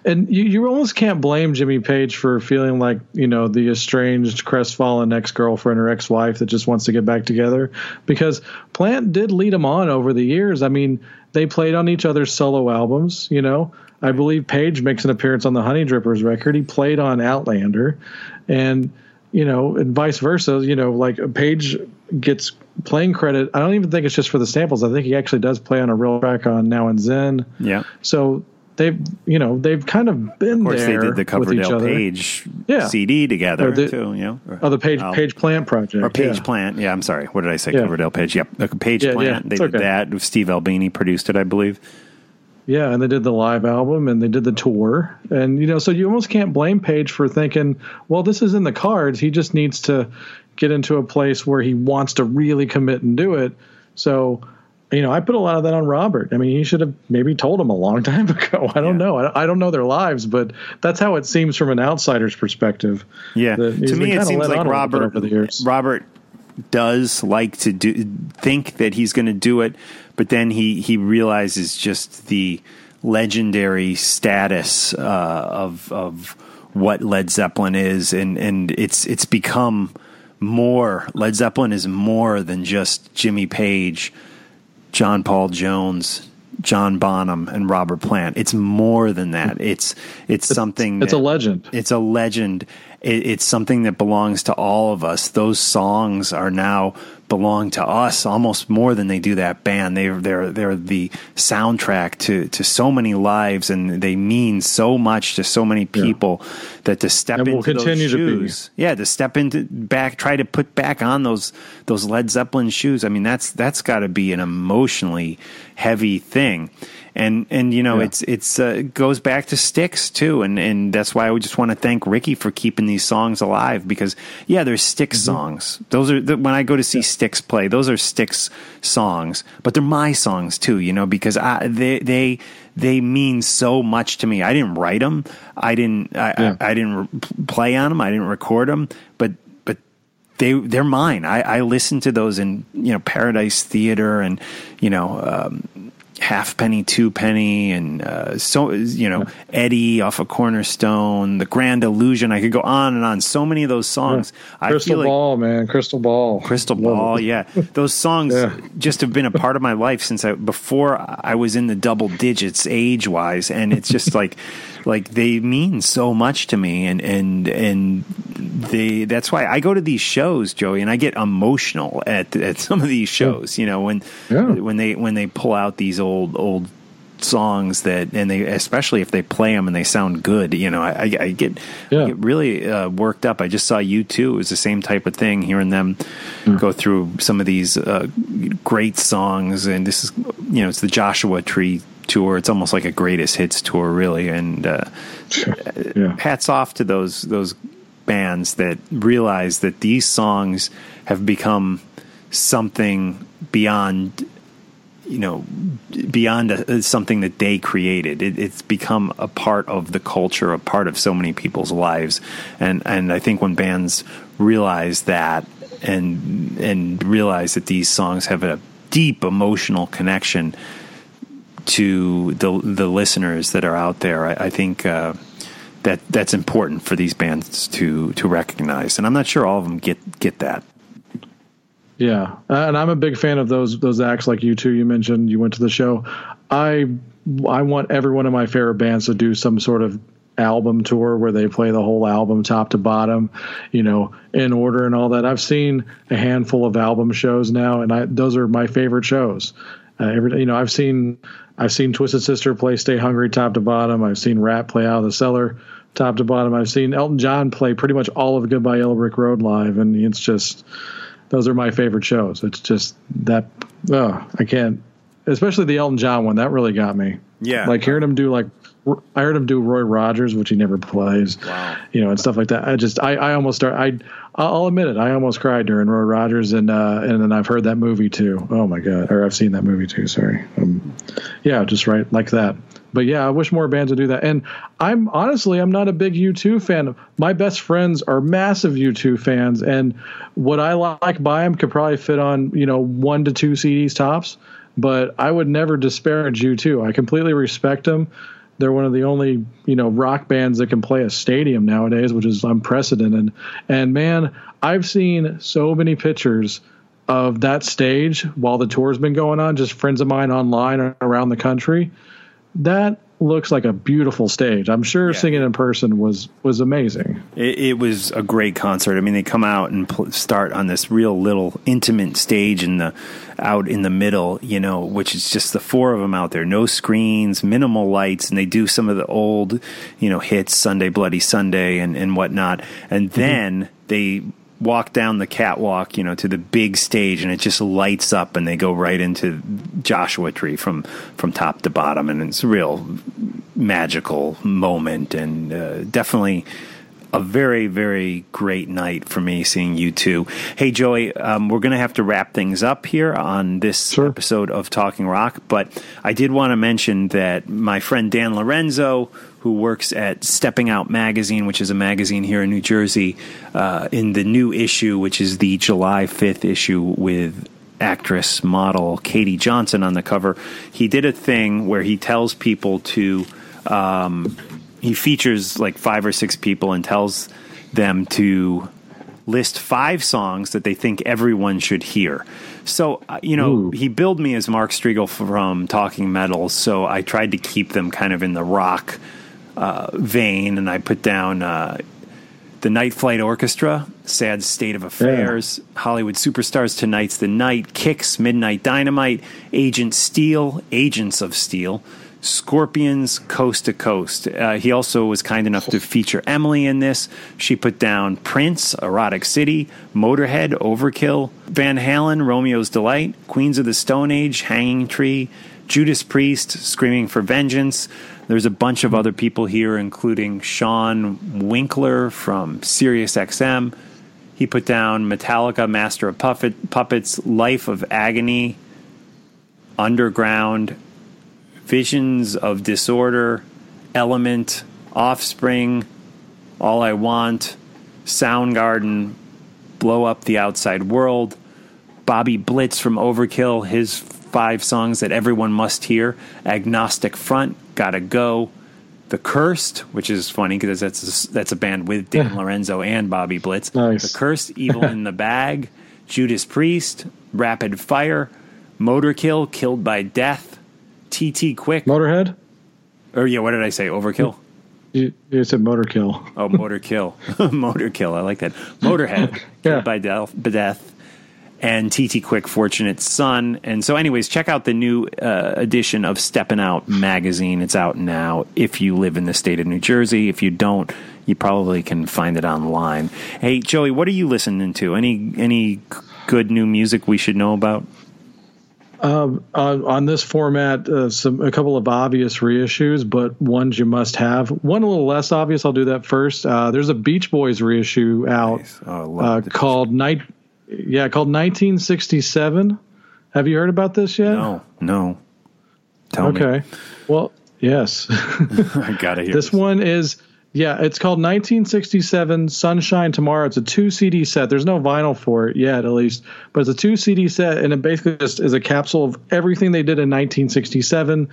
and you you almost can't blame Jimmy Page for feeling like you know the estranged, crestfallen ex girlfriend or ex wife that just wants to get back together, because Plant did lead him on over the years. I mean, they played on each other's solo albums. You know, I believe Page makes an appearance on the Honeydrippers record. He played on Outlander, and you know, and vice versa. You know, like Page gets playing credit. I don't even think it's just for the samples. I think he actually does play on a real track on Now and Zen. Yeah. So they've, you know, they've kind of been Of course, they did the Coverdale. Page Yeah. CD together Or the- too. You know, Oh, the Page Oh. Um, Page Plant project or Page yeah. Plant. Yeah, I'm sorry. What did I say? Yeah. Coverdale Page. Yep, Page Plant. they it's did okay. that. Steve Albini produced it, I believe. Yeah, and they did the live album and they did the tour. And you know, so you almost can't blame Page for thinking, well, this is in the cards. He just needs to get into a place where he wants to really commit and do it. So, you know, I put a lot of that on Robert. I mean, he should have maybe told him a long (laughs) time ago. I don't yeah. know. I, I, don't know their lives, but that's how it seems from an outsider's perspective. Yeah, to me, it seems like Robert. Robert does like to do think that he's going to do it, but then he he realizes just the legendary status uh, of of what Led Zeppelin is, and and it's it's become more. Led Zeppelin is more than just Jimmy Page, John Paul Jones, John Bonham and Robert Plant. It's more than that. It's it's, something. It's that, a legend. It's a legend. It, it's something that belongs to all of us. Those songs are now belong to us almost more than they do that band. They they're they're the soundtrack to to so many lives, and they mean so much to so many people yeah. that to step and into those shoes, yeah, to step into back, try to put back on those those Led Zeppelin shoes. I mean, that's that's got to be an emotionally heavy thing and and you know yeah. it's it's uh, goes back to Styx too, and and that's why I just want to thank Ricky for keeping these songs alive because yeah, there's Styx mm-hmm. songs. Those are the, when I go to see yeah. Styx play, those are Styx songs, but they're my songs too, you know, because I they they they mean so much to me. I didn't write them, I didn't I, yeah. I, I didn't re- play on them, I didn't record them, but they they're mine. I, I listen to those in you know Paradise Theater and you know um, Halfpenny, Two Penny, and uh, so you know Eddie off of Cornerstone, The Grand Illusion. I could go on and on. So many of those songs. Yeah. Crystal Ball, like, man, Crystal Ball, Crystal Ball. Yeah, (laughs) those songs yeah. just have been a part of my life since I before I was in the double digits age wise, and it's just like (laughs) like they mean so much to me, and and and they that's why I go to these shows, Joey, and I get emotional at at some of these shows. You know when when they when they pull out these old old old songs that and they especially if they play them and they sound good you know i, I get, yeah. I get really uh, worked up i just saw U2 it was the same type of thing hearing them mm. go through some of these uh, great songs and this is you know it's the joshua tree tour it's almost like a greatest hits tour really and uh, yeah. hats off to those those bands that realize that these songs have become something beyond you know beyond a, something that they created. It, it's become a part of the culture a part of so many people's lives. And and I think when bands realize that and and realize that these songs have a deep emotional connection to the the listeners that are out there I, I think uh, that that's important for these bands to to recognize. And I'm not sure all of them get get that yeah, and I'm a big fan of those those acts like U2. You mentioned you went to the show. I I want every one of my favorite bands to do some sort of album tour where they play the whole album top to bottom, you know, in order and all that. I've seen a handful of album shows now, and I, those are my favorite shows. Uh, every you know, I've seen I've seen Twisted Sister play Stay Hungry top to bottom. I've seen Ratt play Out of the Cellar top to bottom. I've seen Elton John play pretty much all of Goodbye Yellow Brick Road live, and it's just those are my favorite shows. It's just that oh, I can't, especially the Elton John one. That really got me. Yeah, like hearing him do like I heard him do Roy Rogers, which he never plays. Wow. You know, and stuff like that. I just I, I almost start I I'll admit it. I almost cried during Roy Rogers, and uh, and then I've heard that movie too. Oh my god, or I've seen that movie too. Sorry. Um, yeah, just right like that but yeah, I wish more bands would do that. And I'm honestly, I'm not a big U2 fan. My best friends are massive U2 fans, and what I like by them could probably fit on you know one to two CDs tops. But I would never disparage U2. I completely respect them. They're one of the only you know rock bands that can play a stadium nowadays, which is unprecedented. And man, I've seen so many pictures of that stage while the tour's been going on. Just friends of mine online around the country that looks like a beautiful stage. I'm sure yeah. singing in person was was amazing. It, it, was a great concert. I mean, they come out and pl- start on this real little intimate stage in the out in the middle, you know, which is just the four of them out there, no screens, minimal lights, and they do some of the old, you know, hits, Sunday Bloody Sunday, and and whatnot, and mm-hmm. then mm-hmm. they walk down the catwalk, you know, to the big stage and it just lights up and they go right into Joshua Tree from from top to bottom, and it's a real magical moment, and uh, definitely a very, very great night for me seeing U2. Hey, Joey, um, we're going to have to wrap things up here on this Sure. episode of Talking Rock, but I did want to mention that my friend Dan Lorenzo, who works at Stepping Out Magazine, which is a magazine here in New Jersey, uh, in the new issue, which is the July 5th issue with actress model Katie Johnson on the cover, he did a thing where he tells people to. Um, he features like five or six people and tells them to list five songs that they think everyone should hear. So, uh, you know, Ooh. he billed me as Mark Striegel from Talking Metal, so I tried to keep them kind of in the rock uh, vein, and I put down uh, the Night Flight Orchestra, Sad State of Affairs, Hollywood Superstars, Tonight's the Night, Kicks, Midnight Dynamite, Agent Steel, Agents of Steel, Scorpions, Coast to Coast. Uh, he also was kind enough to feature Emily in this. She put down Prince, Erotic City, Motorhead, Overkill, Van Halen, Romeo's Delight, Queens of the Stone Age, Hanging Tree, Judas Priest, Screaming for Vengeance. There's a bunch of other people here, including Sean Winkler from Sirius XM. He put down Metallica, Master of Puppet, Puppets, Life of Agony, Underground, Visions of Disorder, Element, Offspring, All I Want, Soundgarden, Blow Up the Outside World, Bobby Blitz from Overkill, his five songs that everyone must hear, Agnostic Front, Gotta Go, The Cursed, which is funny because that's a, that's a band with Dan Lorenzo and Bobby Blitz. Nice. The Cursed, Evil in the Bag, (laughs) Judas Priest, Rapid Fire, Motorkill, Killed by Death, TT Quick, Motorhead? or yeah, what did I say? Overkill. You, you said Motorkill. Oh, Motor Kill. (laughs) Motor Kill. I like that. Motorhead. (laughs) Yeah. Killed by Death. And TT Quick, Fortunate Son. And so, anyways, check out the new uh, edition of Steppin' Out magazine. It's out now if you live in the state of New Jersey. If you don't, you probably can find it online. Hey, Joey, what are you listening to? Any any good new music we should know about? Um, on, on this format, uh, some a couple of obvious reissues, but ones you must have. One a little less obvious. I'll do that first. Uh, there's a Beach Boys reissue out Oh, uh, called night. Yeah, called 1967. Have you heard about this yet? No, no. Tell Okay. me. Okay. Well, yes. (laughs) I gotta hear this one is yeah it's called 1967 sunshine tomorrow it's a two cd set there's no vinyl for it yet at least but it's a two cd set and it basically just is a capsule of everything they did in 1967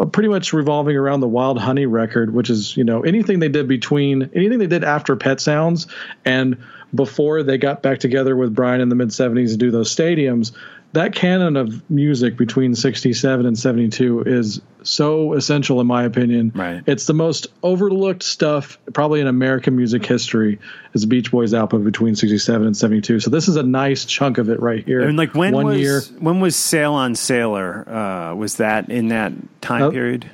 uh, pretty much revolving around the wild honey record which is you know anything they did between anything they did after pet sounds and before they got back together with brian in the mid 70s to do those stadiums that canon of music between 67 and 72 is so essential in my opinion Right. it's the most overlooked stuff probably in American music history is the Beach Boys album between 67 and 72. So this is a nice chunk of it right here. And like when One was year. when was Sail on Sailor? Uh, was that in that time Oh. period?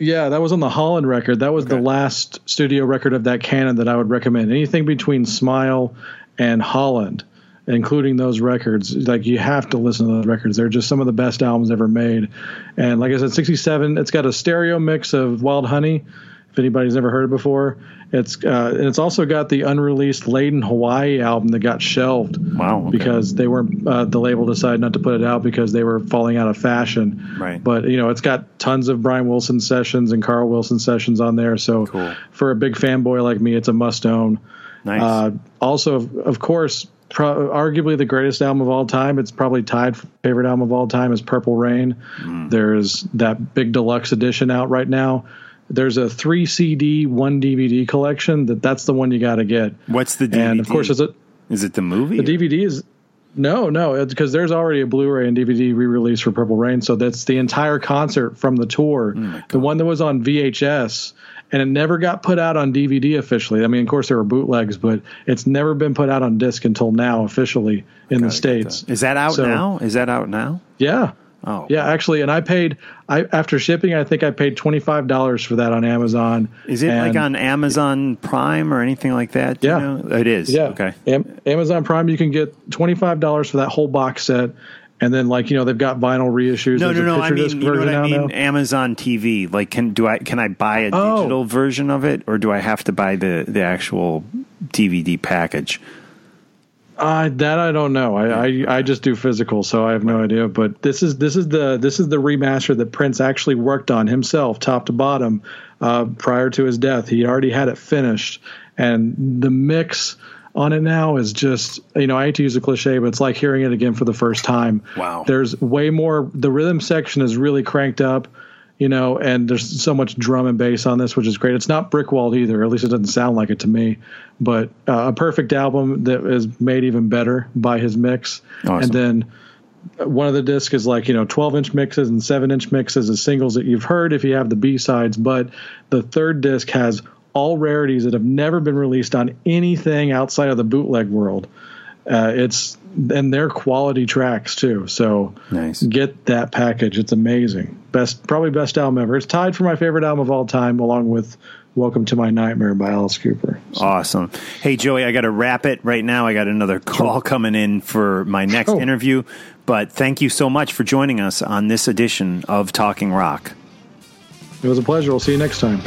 Yeah, that was on the Holland record. That was the last studio record of that canon that I would recommend. Anything between Smile and Holland, including those records, like you have to listen to those records. They're just some of the best albums ever made. And like I said, 67, it's got a stereo mix of Wild Honey, if anybody's ever heard it before. It's uh, and it's also got the unreleased Lei'd in Hawaii album that got shelved. Wow, okay. Because they weren't uh, the label decided not to put it out because they were falling out of fashion. Right. But you know, it's got tons of Brian Wilson sessions and Carl Wilson sessions on there. So Cool. for a big fanboy like me, it's a must own. Nice. Uh, also, of- of course, pro- arguably the greatest album of all time. It's probably tied for favorite album of all time is Purple Rain. Mm. There's that big deluxe edition out right now. There's a three CD, one DVD collection. That that's the one you got to get. What's the DVD? And of course, is it's it the movie? the DVD is no, no, because there's already a Blu-ray and DVD re-release for Purple Rain, so that's the entire concert from the tour. Oh the one that was on VHS, and it never got put out on DVD officially. I mean, of course there were bootlegs, but it's never been put out on disc until now officially in the states. Is that out So- now? Is that out now? Yeah. Oh, Yeah, actually, and I paid. I after shipping, I think I paid twenty five dollars for that on Amazon. Is it like on Amazon Prime or anything like that? Do you Yeah. know? it is. Yeah. Okay. Am- Amazon Prime, you can get twenty five dollars for that whole box set, And then like you know they've got vinyl reissues. No, There's no, no. I mean, you know what I mean. now. Amazon TV. Like, can do I can I buy a Oh. digital version of it, or do I have to buy the the actual DVD package? Uh, that I don't know. I, I I just do physical, so I have no idea. But this is this is the this is the remaster that Prince actually worked on himself, top to bottom, uh, prior to his death. He already had it finished, and the mix on it now is just you know I hate to use a cliche, but it's like hearing it again for the first time. Wow. There's way more. The rhythm section is really cranked up. You know, and there's so much drum and bass on this, which is great. It's not brick walled either, at least it doesn't sound like it to me. But uh, a perfect album that is made even better by his mix. Awesome. And then one of the discs is like you know 12 inch mixes and 7 inch mixes as singles that you've heard if you have the b sides but the third disc has all rarities that have never been released on anything outside of the bootleg world uh, it's and they're quality tracks too so Nice. get that package it's amazing best probably best album ever it's tied for my favorite album of all time along with welcome to my nightmare by alice cooper Awesome. Hey, Joey, I got to wrap it right now. I got another call coming in for my next Oh. interview. But thank you so much for joining us on this edition of Talking Rock. it was a pleasure we'll see you next time